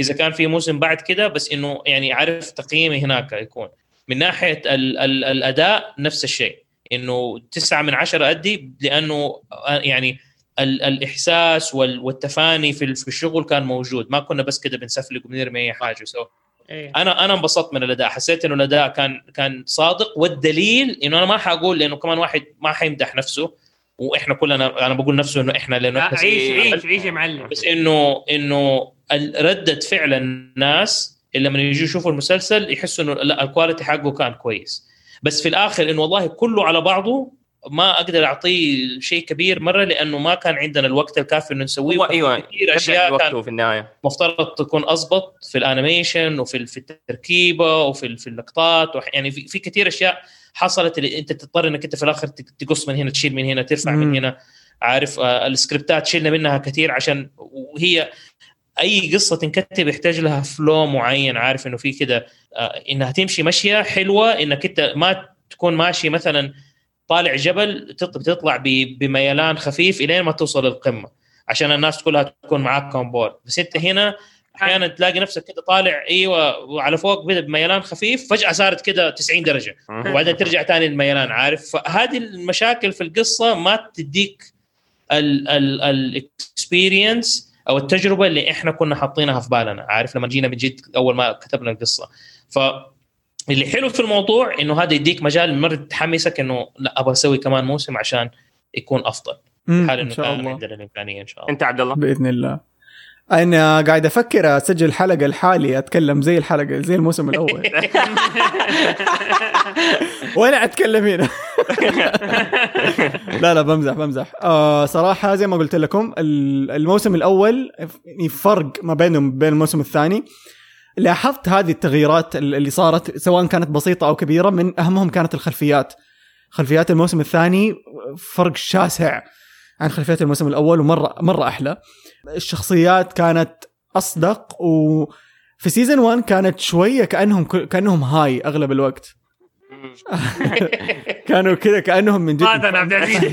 إذا كان في موسم بعد كده بس إنه يعني عارف تقييمي هناك يكون. من ناحية ال ال الأداء نفس الشيء. إنه تسعة من عشرة أدي لأنه آه، يعني ال الإحساس وال والتفاني في ال- في الشغل كان موجود. ما كنا بس كده بنسفلق وبنرمي اي حاجة. So إيه. أنا أنا انبسطت من الأداء. حسيت إنه الأداء كان كان صادق. والدليل إنه أنا ما حقول لأنه كمان واحد ما حيمدح نفسه. وإحنا كلنا أنا بقول نفسه إنه إحنا لأنه لا، إحنا عيش عيش عيش يا معلم. بس انه إنه ردة فعل الناس اللي لما يجوا يشوفوا المسلسل يحسوا إنه لا ال quality حقه كان كويس. بس في الآخر إنه والله كله على بعضه ما أقدر أعطيه شيء كبير مرة لأنه ما كان عندنا الوقت الكافي إنه نسويه. أيوه. كثير أشياء كان في النهاية. مفترض تكون اضبط في ال animation وفي في التركيبة وفي في اللقطات يعني في, في كثير أشياء حصلت اللي أنت تضطر إنك أنت في الآخر تقص من هنا تشيل من هنا ترفع مم. من هنا. عارف آه، السكريبتات شلنا منها كثير عشان وهي أي قصة تنكتب يحتاج لها flow معين. عارف إنه في كده آه، إنها تمشي مشية حلوة إنك أنت ما تكون ماشي مثلا طالع جبل تط- بتطلع بميلان خفيف إلين ما توصل للقمة عشان الناس كلها تكون معاك on board بس أنت هنا أحيانا تلاقي نفسك كده طالع إيوه وعلى فوق بدا بميلان خفيف فجأة صارت كده 90 درجة. وبعدين ترجع تاني الميلان عارف؟ فهذه المشاكل في القصة ما تديك ال experience أو التجربة اللي إحنا كنا حاطينها في بالنا عارف؟ لما جينا من جد أول ما كتبنا القصة. ف اللي حلو في الموضوع إنه هذا يديك مجال مره تحمسك إنه لا أبغى أسوي كمان موسم عشان يكون أفضل. حال إن انه شاء كان الله. عندنا الإمكانية إن شاء الله. أنت عبد الله بإذن الله. أنا قاعد أفكر أسجل حلقة لحالي أتكلم زي الحلقة زي الموسم الأول. وأنا أتكلم هنا؟ لا لا بمزح بمزح. آه صراحة زي ما قلت لكم ال- الموسم الأول فرق ما بينهم وبين الموسم الثاني. لاحظت هذه التغييرات اللي صارت سواء كانت بسيطة أو كبيرة من أهمهم كانت الخلفيات. خلفيات الموسم الثاني فرق شاسع عن خلفيات الموسم الأول ومره مرة أحلى. الشخصيات كانت أصدق وفي سيزون 1 كانت شوية كأنهم كأنهم هاي أغلب الوقت. كانوا كذا كأنهم من جد هذا عبد العزيز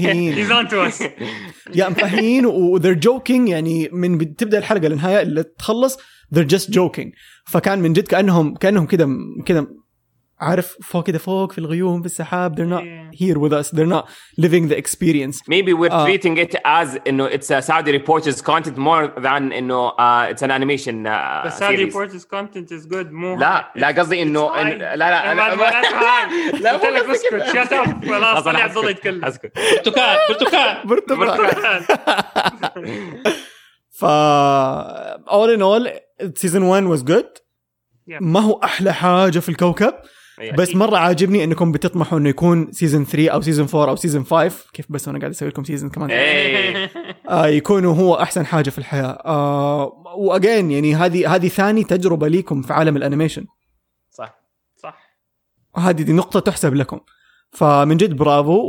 يا مفهين و they're joking يعني من تبدأ الحلقة للنهاية اللي تخلص they're just joking. فكان من جد كانهم كأنهم كذا كذا عارف فوق كذا فوق في الغيوم في السحاب they're not here with us. They're not living the experience. Maybe we're آه. treating it as انه it's a Saudi reporters content more than انه uh, it's an animation uh, بس هذه series. reporters content is good مو لا لا قصدي إنه إن- لا لا أنا أنا لا لا قلت لك قصدي اسكت كده. shut up خلاص أنا خلي عبد الله أسكت. يتكلم. أسكت. برتقال برتقال. برتقال. ف all in all season 1 was good. ما هو أحلى حاجة في الكوكب. بس مرة عاجبني إنكم بتطمحوا إنه يكون season 3 أو season 4 أو season 5 كيف بس أنا قاعد أسوي لكم season كمان. إيه. آه يكونوا هو أحسن حاجة في الحياة. آه وأجين يعني هذه هذه ثاني تجربة ليكم في عالم ال animation. صح. صح. هذه دي نقطة تحسب لكم. فمن جد برافو.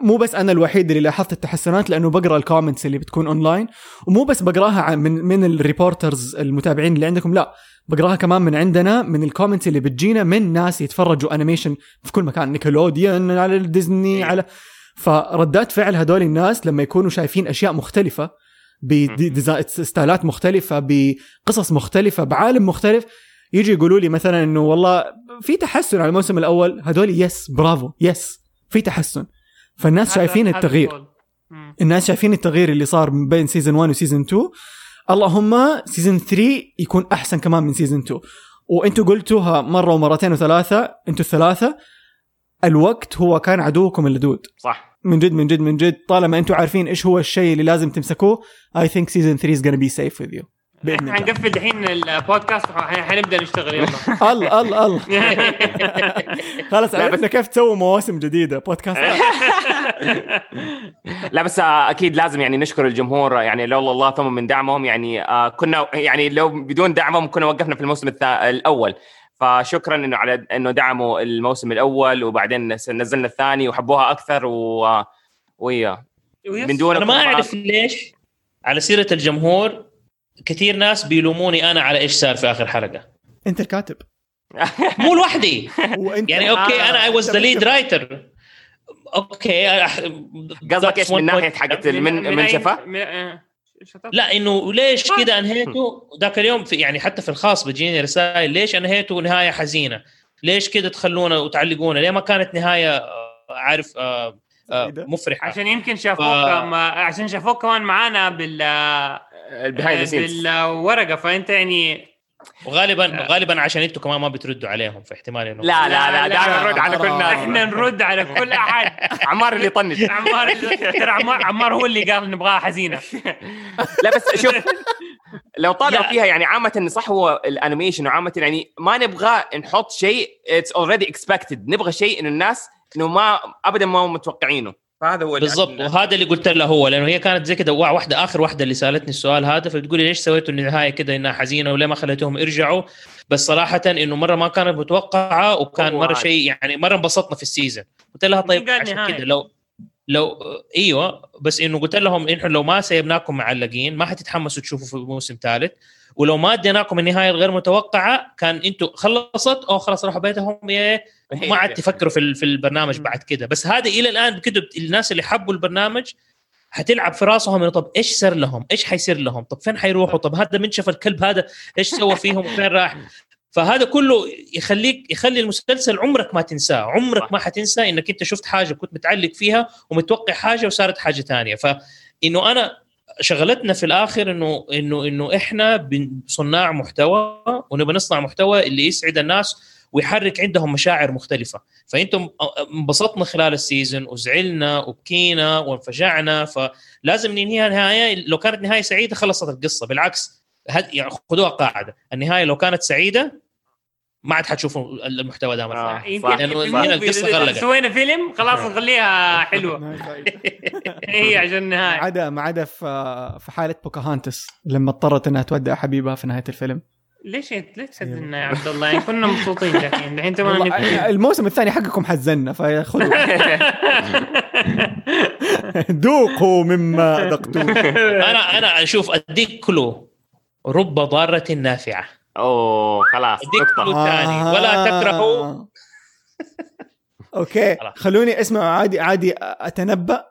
ومو بس أنا الوحيد اللي لاحظت التحسنات لأنه بقرأ ال comments اللي بتكون اونلاين ومو بس بقراها من من ال reporters المتابعين اللي عندكم لا. بقراها كمان من عندنا من ال comments اللي بتجينا من ناس يتفرجوا animation في كل مكان Nickelodeon على ديزني إيه. على فردات فعل هدول الناس لما يكونوا شايفين أشياء مختلفة بستايلات مختلفة بقصص مختلفة بعالم مختلف يجي يقولوا لي مثلا إنه والله في تحسن على الموسم الأول هذول yes برافو yes في تحسن. فالناس شايفين التغيير. الناس شايفين التغيير اللي صار بين season 1 و season 2 اللهم season 3 يكون أحسن كمان من season 2 وأنتم قلتوها مرة ومرتين وثلاثة أنتم الثلاثة الوقت هو كان عدوكم اللدود صح. من جد من جد من جد. طالما أنتم عارفين إيش هو الشيء اللي لازم تمسكوه I think season 3 is gonna be safe with you. بإذن الله. حنقفل دحين البودكاست حنبدأ نشتغل يلا. الله الله الله. خلاص عرفنا كيف تسووا مواسم جديدة بودكاست. لا بس آه، أكيد لازم يعني نشكر الجمهور يعني لولا الله ثم من دعمهم يعني آه، كنا يعني لو بدون دعمهم كنا وقفنا في الموسم الثا... الأول. فشكرا إنه على إنه دعموا الموسم الأول وبعدين نس- نزلنا الثاني وحبوها أكثر و ويا. من دون أنا ما أعرف ليش على سيرة الجمهور كثير ناس بيلوموني أنا على إيش صار في آخر حلقة أنت الكاتب مو لوحدي يعني okay أنا I was the lead writer okay قصدك إيش من ناحية. حقت من من أي- شفا من- آه،. لا إنه ليش كده أنهيته ذاك اليوم في يعني حتى في الخاص بتجيني رسائل ليش أنهيته نهاية حزينة؟ ليش كده تخلونا وتعلقونا؟ ليه ما كانت نهاية آه، عارف آه،. مفرحة؟ عشان يمكن شافوك ف- ما- عشان شافوك كمان معانا بال behind scenes بالورقه فأنت يعني وغالبا غالبا عشان أنتم كمان ما بتردوا عليهم فاحتمال إنه لا لا لا. دائما نرد على كل الناس. إحنا نرد على كل أحد. عمار اللي يطنش عمار ترى عمار عمار هو اللي قال نبغاها حزينة. لا بس شوف لو طالعوا لا. فيها يعني عامة صح هو ال animation وعامة يعني ما نبغى نحط شيء it's already expected نبغى شيء إنه الناس إنه ما ابدا ما هم متوقعينه. فهذا هو بالضبط وهذا اللي قلت له هو لأنه هي كانت زي كده وا- واحدة آخر واحدة اللي سألتني السؤال هذا فبتقول لي ليش سويتوا النهاية كده إنها حزينة وليه ما خليتهم يرجعوا بس صراحة إنه مرة ما كانت متوقعة وكان مرة. شيء يعني مرة انبسطنا في السيزون قلت لها طيب عشان. كده لو لو إيوه بس إنه قلت لهم انحوا لو ما سيبناكم معلقين ما حتتحمسوا تشوفوا في موسم ثالث ولو ما اديناكم النهاية الغير متوقعة كان أنتم خلصت أو خلاص راحوا بيتهم إيه ما عاد تفكروا في في البرنامج بعد كده بس هذا إلى الآن كده الناس اللي حبوا البرنامج حتلعب في راسهم إنه طب إيش صار لهم؟ إيش حيصير لهم؟ طب فين حيروحوا؟ طب هذا من شاف الكلب هذا إيش سوى فيهم وفين راح؟ فهذا كله يخليك يخلي المسلسل عمرك ما تنساه، عمرك. ما حتنسى إنك أنت شفت حاجة كنت متعلق فيها ومتوقع حاجة وصارت حاجة ثانية، فإنه أنا شغلتنا في الآخر انه انه إنه إحنا صناع محتوى ونبغى نصنع محتوى اللي يسعد الناس ويحرك عندهم مشاعر مختلفة. فأنتم انبسطنا خلال ال season وزعلنا وبكينا وانفجعنا. فلازم ننهيها نهاية. لو كانت نهاية سعيدة خلصت القصة. بالعكس يعني خذوها قاعدة. النهاية لو كانت سعيدة ما عاد حتشوفوا المحتوى ده مرة آه. ثانية. يمكن هنا إذا غلقت. سوينا فيلم خلاص نخليها حلوة. هي عشان ما النهايه عدا ما عدا في في حالة بوكاهانتس لما اضطرت إنها تودع حبيبها في نهاية الفيلم. ليش ليش تحزننا يا عبد الله؟ يعني كنا مبسوطين الحين الحين نبكي. الموسم الثاني حقكم حزنا فخذوا. ذوقوا مما ذقتوه أنا أنا أشوف أديك clue. رب ضارة نافعة. أوه خلاص اديك نقطة ثاني ولا تكرهوا okay خلاص. خلوني اسمع عادي عادي أتنبأ.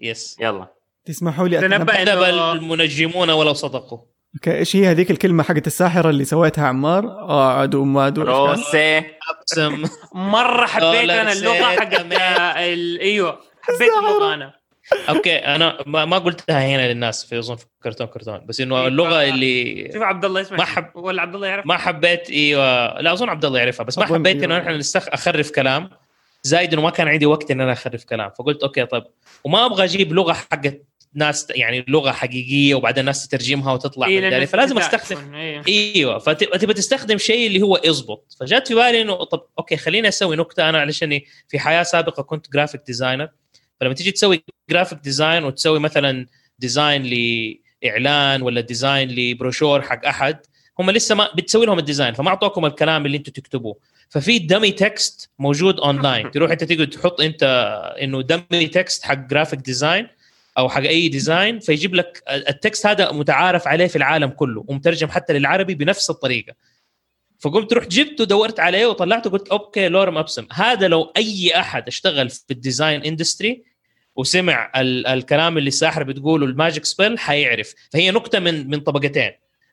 yes يلا. تسمحوا لي تنبأ. اتنبا كذب إنه- المنجمون ولو صدقوا. okay إيش هي هذيك الكلمة حقت الساحرة اللي سويتها عمار؟ آه عدو ما عدو؟ روسي. اقسم مرة حبيت أنا اللغة نسيت حقت. آه، ال- أيوه حبيت اللغة أنا. okay أنا ما, ما قلتها هنا للناس في أظن في كرتون كرتون بس إنه اللغة اللي شوف عبد الله اسمع ما حب- ولا عبد الله يعرف ما حبيت إيوه لا أظن عبد الله يعرفها بس ما حبيت. انه إحنا نستخ أخرف كلام زايد إنه ما كان عندي وقت إن أنا أخرف كلام فقلت okay طيب. وما أبغى أجيب لغة حقت ناس يعني لغة حقيقية وبعدين الناس تترجمها وتطلع إيه، فلازم أستخدم. إيه. إيوه فتبغى تستخدم شيء اللي هو يزبط فجات في بالي إنه طب okay خليني أسوي نكتة أنا علشان في حياة سابقة كنت graphic designer فلما تيجي تسوي graphic design وتسوي مثلا design لإعلان ولا design لبروشور حق أحد هم لسه ما بتسوي لهم ال design فما أعطوكم الكلام اللي أنتم تكتبوه. ففي dummy text موجود اونلاين تروح أنت تقعد تحط أنت إنه dummy text حق graphic design أو حق أي design فيجيب لك ال text هذا متعارف عليه في العالم كله ومترجم حتى للعربي بنفس الطريقة. فقمت رحت جبته دورت عليه وطلعته قلت okay lorem ipsum. هذا لو أي أحد اشتغل في ال design industry وسمع ال- الكلام اللي الساحر بتقوله ال magic spell حيعرف. فهي نكتة من من طبقتين.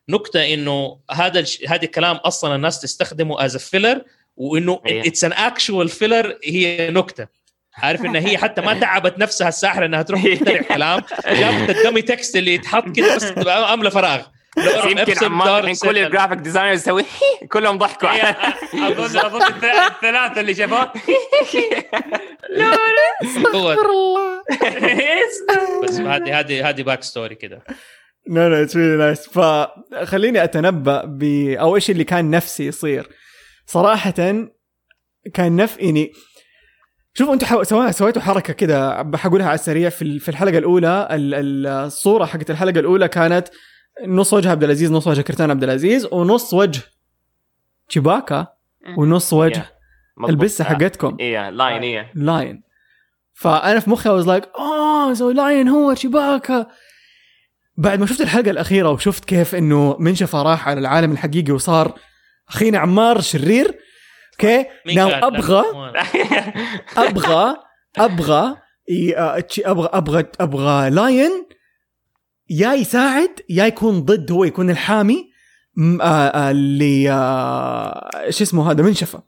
نكتة إنه هذا الش... هذا الكلام أصلا الناس تستخدمه as filler وإنه. it's an actual filler هي نكتة. عارف إن هي حتى ما تعبت نفسها الساحره إنها تروح تخترع كلام جابت ال dummy text اللي يتحط كده بس عاملة فراغ. يمكن عمار الحين كل. ال graphic designers يسوي كلهم ضحكوا. إيه، اظن أظن الث- الثلاثة اللي شافوه. هو الله. بس هذه هذه هذه backstory كده لا لا it's really nice فخليني أتنبأ ب أو إيش اللي كان نفسي يصير. صراحة كان نف يعني شوفوا أنتم حو... سواء سويتوا حركة كده بحقولها على السريع في في الحلقة الأولى. ال- ال- الصورة حقت الحلقة الأولى كانت نص وجه عبد العزيز نص وجه كرتان عبد العزيز ونص وجه تشيباكا ونص وجه. ألبسة حقتكم. إيه لاين إيه. لاين فأنا في مخي واز لايك آه سو لاين هو شباكه بعد ما شفت الحلقة الأخيرة وشفت كيف إنه منشفه راح على العالم الحقيقي وصار أخينا عمار شرير okay مين now قال؟ أبغى أبغى أبغى آه، أبغى أبغى أبغى لاين يا يساعد يا يكون ضد هو يكون الحامي آه، آه، اللي آه، شو اسمه هذا منشفه.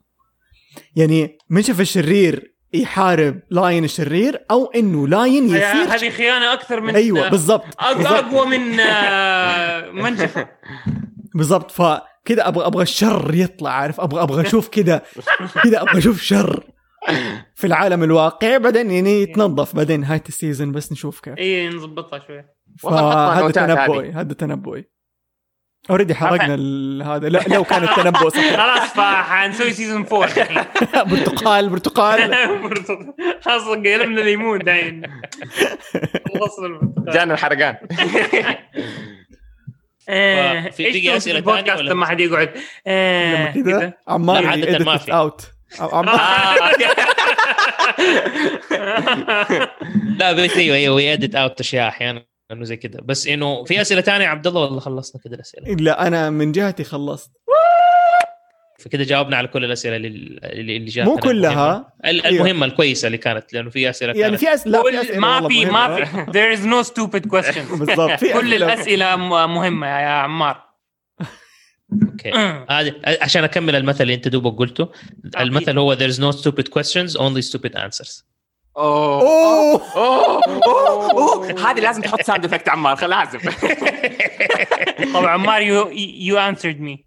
يعني منشفه الشرير يحارب لاين الشرير أو إنه لاين يصير هذه خيانة أكثر من أيوه بالضبط. أقوى من منشفة. بالضبط. فكذا أبغى أبغى الشر يطلع عارف؟ أبغى أبغى أشوف كذا كذا أبغى أشوف شر في العالم الواقعي بعدين يعني يتنظف بعدين نهايه ال season بس نشوف كيف. اي نظبطها شوي. والله حطها فهذا تنبؤي هذا تنبؤي. already حرقنا ال- هذا. لا لو كان التنبؤ صح. خلاص فحنسوي season 4 برتقال برتقال. خلاص قلبنا ليمون داين خلصنا البرتقال. جانا الحرقان. آه، في- في البودكاست تانية ولا لما حد يقعد. آه، لما كذا عمار ما في. اوت لا بس أيوه أيوه يدت اوت أشياء أحيانا. انه زي كده. بس إنه في أسئلة ثانية عبد الله والله خلصنا كده الأسئلة؟ لا أنا من جهتي خلصت. فكده جاوبنا على كل الأسئلة اللي اللي اللي جاتنا مو كلها. المهمة. المهمة الكويسة اللي كانت لأنه في أسئلة يعني كانت في اسئله لا في أسئلة ما في. ما في there is no stupid questions. بالضبط. كل. الأسئلة م- مهمة يا عمار. okay. هذه عشان أكمل المثل اللي أنت دوبك قلته المثل هو there's no stupid questions only stupid answers. أوه. أوه. أوه. أوه،. هذه لازم تحط sound effect عمار خل- لازم. طبعا عمار you you insulted me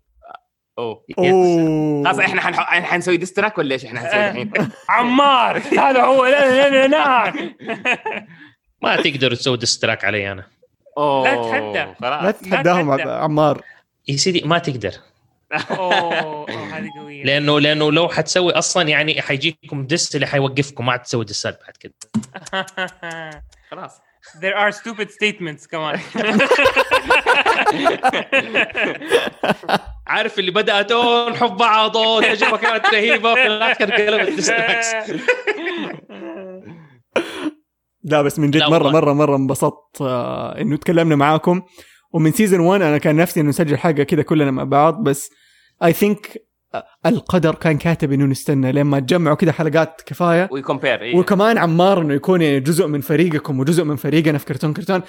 أوه. أوه. خلاص إحنا حنح- حنسوي diss track ولا إيش؟ إحنا حنسوي الحين؟ عمار هذا هو لا لا لا ما تقدروا تسووا diss track علي أنا. أوه. لا تتحدى. لا تتحداهم. عمار. يا سيدي ما تقدر. أوه هذه قوية. لأنه لأنه لو حتسوي أصلا يعني حيجيكم diss اللي حيوقفكم ما تسوي ديسات بعد كده. خلاص. There are stupid statements كمان. عارف اللي بدأت أوه نحب بعض أوه التجربه كانت رهيبة في الآخر قلبت diss tracks لا بس من جد مرة. مرة مرة انبسطت آه إنه تكلمنا معاكم. ومن season 1 أنا كان نفسي إنه نسجل حلقه كذا كلنا مع بعض بس I think القدر كان كاتب إنه نستنى لما تجمعوا كذا حلقات كفاية. we compare وكمان عمار إنه يكون يعني جزء من فريقكم وجزء من فريقنا في كرتون كرتون.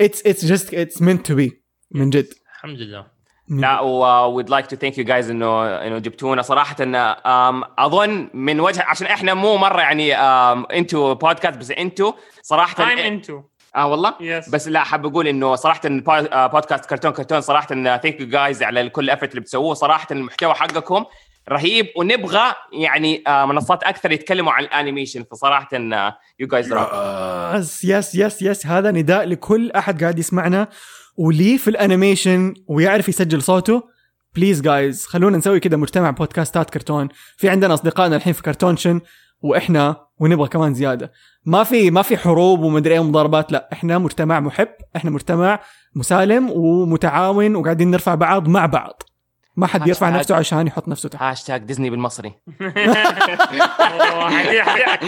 it's it's just it's meant to be من جد. الحمد لله. لا و we'd like to thank you guys إنه إنه جبتونا. صراحة إن um, أظن من وجه عشان إحنا مو مرة يعني um, انتو بودكاست بس انتو صراحة I'm into. آه والله. Yes. بس لا حاب أقول إنه صراحة آه، بودكاست كرتون كرتون صراحة thank you guys على كل ال effort اللي بتسووه. صراحة المحتوى حقكم رهيب ونبغى يعني آه، منصات أكثر يتكلموا عن ال animation. فصراحه you guys yes yes yes yes هذا نداء لكل أحد قاعد يسمعنا وليه في ال animation ويعرف يسجل صوته. please guys خلونا نسوي كذا مجتمع بودكاستات كرتون. في عندنا أصدقائنا الحين في كرتونشن وإحنا ونبغى كمان زيادة. ما في ما في حروب ومدري إيه ومضاربات لا إحنا مجتمع محب إحنا مجتمع مسالم ومتعاون وقاعدين نرفع بعض مع بعض. ما حد يرفع. نفسه عشان يحط نفسه تحت. هاشتاج ديزني بالمصري.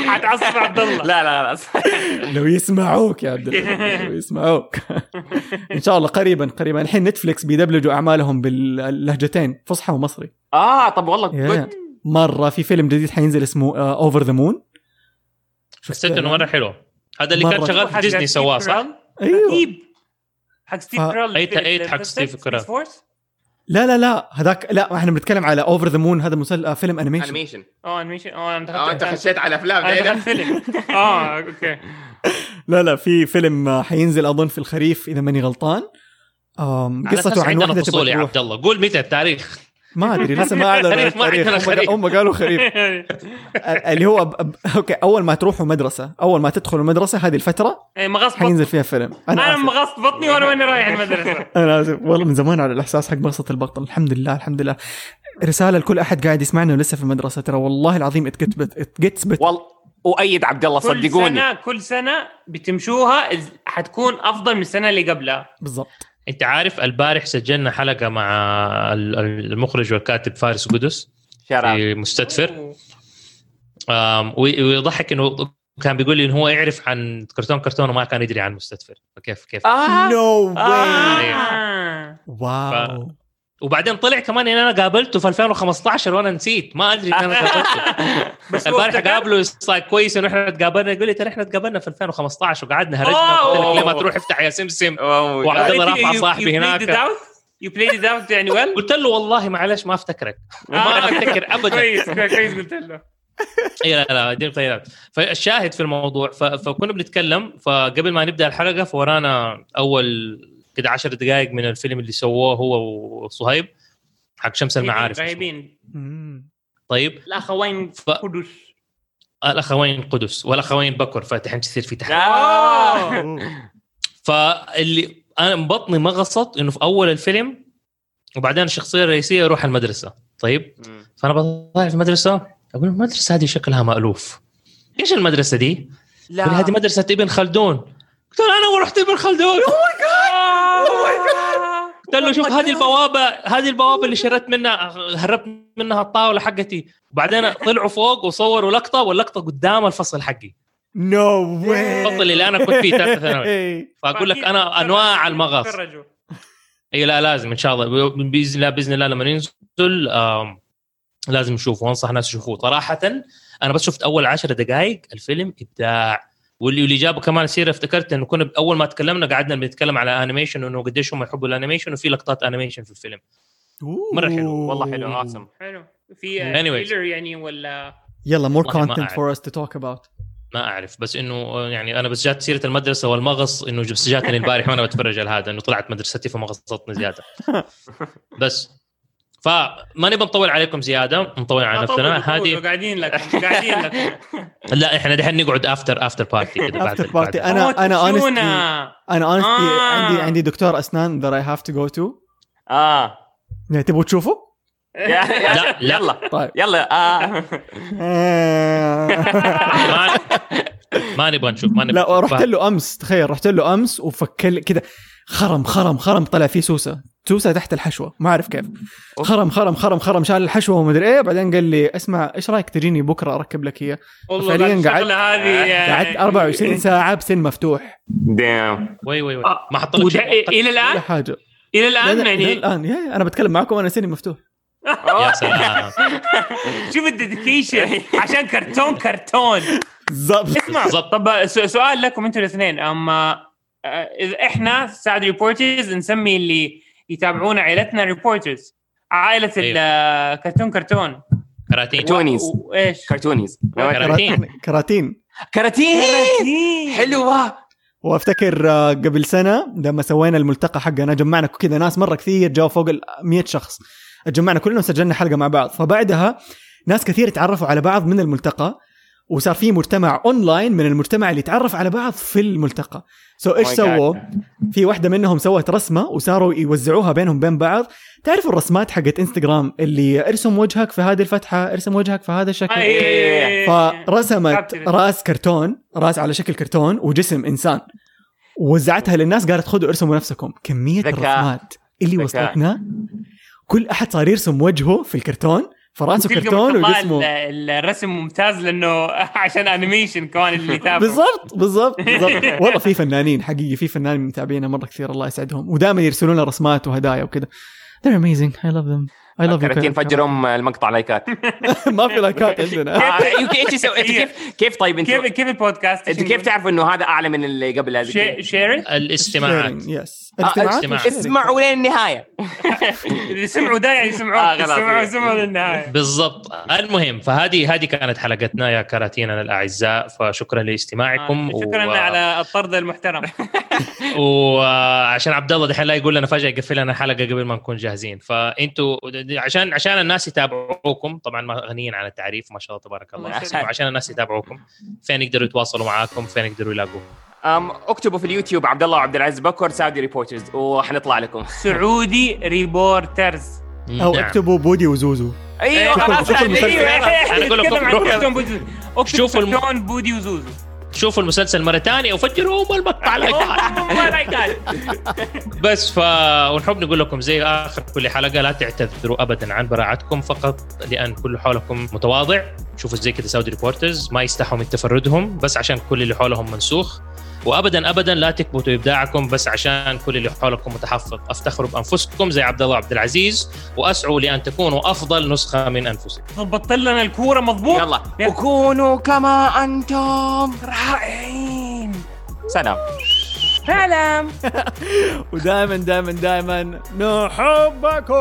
حتعصب عبد الله. لا لا لا. لو يسمعوك يا عبد الله لو يسمعوك. إن شاء الله قريبا قريبا. الحين نتفلكس بيدبلجوا أعمالهم باللهجتين فصحى ومصري. آه طب والله مرة في فيلم جديد حينزل اسمه Over the Moon حسيت إنه مرة حلو. هذا اللي كان. شغال في حق ديزني سواه صح؟ أيوه. رهيب حق ستيف كرال أيت- أيت حق ستيف كرال. لا لا لا هذاك لا إحنا بنتكلم على Over the Moon هذا مسل... آه، فيلم animation animation آه animation آه أنت أنت خشيت على أفلام فيلم. آه okay. لا لا في فيلم آه، حينزل أظن في الخريف إذا ماني غلطان. قصته عن واحدة فصول تبغى يا تروح عبد الله. قول متى التاريخ. ما أدري لسه ما اعلنوا التاريخ. هم قالوا خريف. اللي هو. okay أول ما تروحوا مدرسه أول ما تدخلوا المدرسة هذه الفترة إيه، مغص حينزل بطني فيها فيلم. أنا آسف. مغصت بطني وأنا ماني رايح المدرسة؟ أنا آسف. والله من زمان على الإحساس حق مغصة البطن. الحمد لله الحمد لله. رسالة لكل أحد قاعد يسمعنا ولسه في المدرسة. ترى والله العظيم it gets better والله اؤيد عبد الله كل صدقوني. سنه كل سنة بتمشوها حتكون أفضل من السنة اللي قبلها. بالضبط. أنت عارف البارح سجلنا حلقة مع ال- ال- المخرج والكاتب فارس قدس في مستدفر. ويضحك إنه كان بيقول لي إنه هو يعرف عن كرتون كرتون وما كان يدري عن مستدفر. فكيف كيف؟ آه. no آه. wow وبعدين طلع كمان إن أنا قابلته في 2015 وأنا نسيت. ما أدري إن أنا قابلته. بس البارح قابله صار كويس إنه إحنا تقابلنا. يقول لي ترى إحنا تقابلنا في 2015 وقعدنا هرجنا. قلت لك ليه ما تروح افتح يا سمسم؟ وعبد الله رافع صاحبي هناك. You played it out يعني well? قلت له والله معلش ما أفتكرك. ما أفتكر ابدا. كويس كويس قلت له. إي لا لا دي طيب فالشاهد في الموضوع. فكنا بنتكلم فقبل ما نبدأ الحلقة فورانا أول كده 10 دقائق من الفيلم اللي سووه هو وصهيب حق شمس المعارف. رهيبين. مم. طيب. الأخوين ف- قدس. الأخوين قدس والأخوين بكر فاتحين تصير في تحت. آه. فاللي أنا بطني ما غصت إنه في أول الفيلم وبعدين الشخصية الرئيسية يروح المدرسة. طيب. فأنا بطلع في المدرسة أقول المدرسة هذه شكلها مألوف. إيش المدرسة دي؟ لا. هذه مدرسة ابن خلدون. قلت أنا ورحت ابن خلدون. قلت له شوف هذه البوابة هذه البوابة اللي شريت منها هربت منها الطاولة حقتي. وبعدين طلعوا فوق وصوروا لقطة واللقطة قدام الفصل حقي. no way الفصل اللي أنا كنت فيه ثالثه ثانوي فأقول لك أنا أنواع المغص. إي لا لازم إن شاء الله. بإذن الله بإذن الله لما ننزل آم، لازم نشوفه وانصح الناس يشوفوه. صراحة أنا بس شفت أول عشر دقائق الفيلم إبداع. واللي واللي جابه كمان سيرة افتكرت إنه كنا اول ما تكلمنا قعدنا بنتكلم على animation وانه قديش هم يحبوا الانيميشن وفي لقطات animation في الفيلم. مرة حلو، والله حلو awesome. حلو. في. trailer يعني ولا؟ يلا content أعرف. for us to talk about. ما أعرف بس إنه يعني أنا بس جات سيرة المدرسة والمغص إنه بس جاتني البارح وأنا بتفرج على هذا إنه طلعت مدرستي فمغصتني زيادة. بس. فما نبغى نطول عليكم زيادة نطول على نفسنا هذه قاعدين لك قاعدين لك لا إحنا دحين نقعد after after party كده بعد أنا- أنا honestly- تمشونا. أنا honestly آه. عندي عندي دكتور أسنان that I have to go to آه يعني تبغوا تشوفوا؟ لا، لا. يلا طيب يلا آه. ما نبغى نشوف ما نبغى لا. رحت له أمس تخيل رحت له أمس وفكل كذا خرم خرم خرم طلع فيه سوسة. سوسة تحت الحشوة ما أعرف كيف. خرم خرم خرم خرم شال الحشوة ومدري إيه بعدين قال لي اسمع إيش رأيك تجيني بكرة أركب لك هي؟ والله فعلياً قعدت- هذه قعدت 24 ساعة بسن مفتوح. damn wait wait wait. آه. ما حط لك وده- شيء؟ إلى ولا الان حاجة. إلى لا الآن لا لا يعني؟ الآن. يا أنا بتكلم معكم وأنا سني مفتوح. يا سلام. شوف ال dedication. عشان كرتون كرتون. بالضبط. اسمع. بالضبط. طب س- سؤال لكم أنتوا الاثنين. اما إذا إحنا Saudi Reporters نسمي اللي يتابعونا عائلتنا Reporters عائلة أيوه. الكرتون كرتون كراتين. كرتونيز. وايش كرتونيز كراتين. كراتين. كراتين. حلوة وافتكر آه، قبل سنة لما سوينا الملتقى حقنا جمعنا كذا ناس مرة كثير جاوا فوق ال 100 شخص. اتجمعنا كلنا وسجلنا حلقة مع بعض. فبعدها ناس كثير تعرفوا على بعض من الملتقى وصار في مجتمع اونلاين من المجتمع اللي تعرف على بعض في الملتقى. so so إيش Oh. سووا في واحدة منهم سوت رسمة وصاروا يوزعوها بينهم بين بعض تعرفوا الرسمات حقت إنستغرام اللي ارسم وجهك في هذه الفتحة ارسم وجهك في هذا الشكل فرسمت. راس كرتون راس على شكل كرتون وجسم إنسان ووزعتها للناس قالت خذوا ارسموا نفسكم كمية. الرسمات اللي. وصلتنا كل أحد صار يرسم وجهه في الكرتون فراسه كرتون وجسمه. ال- الرسم ممتاز لأنه عشان animation كمان اللي يتابعوا بالضبط بالضبط بالضبط. والله في فنانين حقيقي في فنانين متابعينا مرة كثير الله يسعدهم. ودائما يرسلون لنا رسمات وهدايا وكذا. They're amazing. I love them. I love you كراتين فجرهم المقطع لايكات. ما في لايكات عندنا. آه، يمكن إيش يسوي؟ إنت كيف كيف طيب انت كيف كيف البودكاست؟ انت كيف تعرفوا إنه هذا أعلى من اللي قبل هذا؟ share الاستماعات yes آه، الاستماعات. اسمعوا لين النهايه اللي سمعوا ده يعني آه، يسمعوا خلاص. سمعوا سمعوا للنهاية. بالضبط. المهم فهذه هذه كانت حلقتنا يا كراتيننا الأعزاء فشكرا لاستماعكم. آه، شكرا على الطرد المحترم. وعشان عبد الله دحين لا يقول لنا فجأة يقفل لنا حلقه قبل ما نكون جاهزين. فأنتوا عشان عشان الناس يتابعوكم. طبعا ما غنيين عن التعريف ما شاء الله تبارك الله. عشان الناس يتابعوكم. فين يقدروا يتواصلوا معاكم؟ فين يقدروا يلاقوكم؟ أم اكتبوا في اليوتيوب عبد الله وعبد العزيز بكر Saudi Reporters وحنطلع لكم. Saudi Reporters. أو نعم. اكتبوا بودي وزوزو. أيوه خلاص. شوفوا المسلسل. أيوة. أنا أقول لكم شوفوا كرتون بودي وزوزو. شوفوا المسلسل مرة ثانية وفجروا المقطع لايكات بس ف ونحب نقول لكم زي آخر كل حلقة لا تعتذروا ابدا عن براعتكم فقط لأن كل حولكم متواضع. شوفوا زي كذا Saudi Reporters ما يستحوا من تفردهم بس عشان كل اللي حولهم منسوخ. وابدا ابدا لا تكبتوا إبداعكم بس عشان كل اللي حولكم متحفظ أفتخروا بأنفسكم زي عبد الله عبد العزيز وأسعوا لأن تكونوا أفضل نسخة من أنفسكم. ضبطت لنا الكورة مضبوط يلا. وكونوا كما أنتم. رائعين. سلام. سلام. ودائما دائما دائما نحبكم!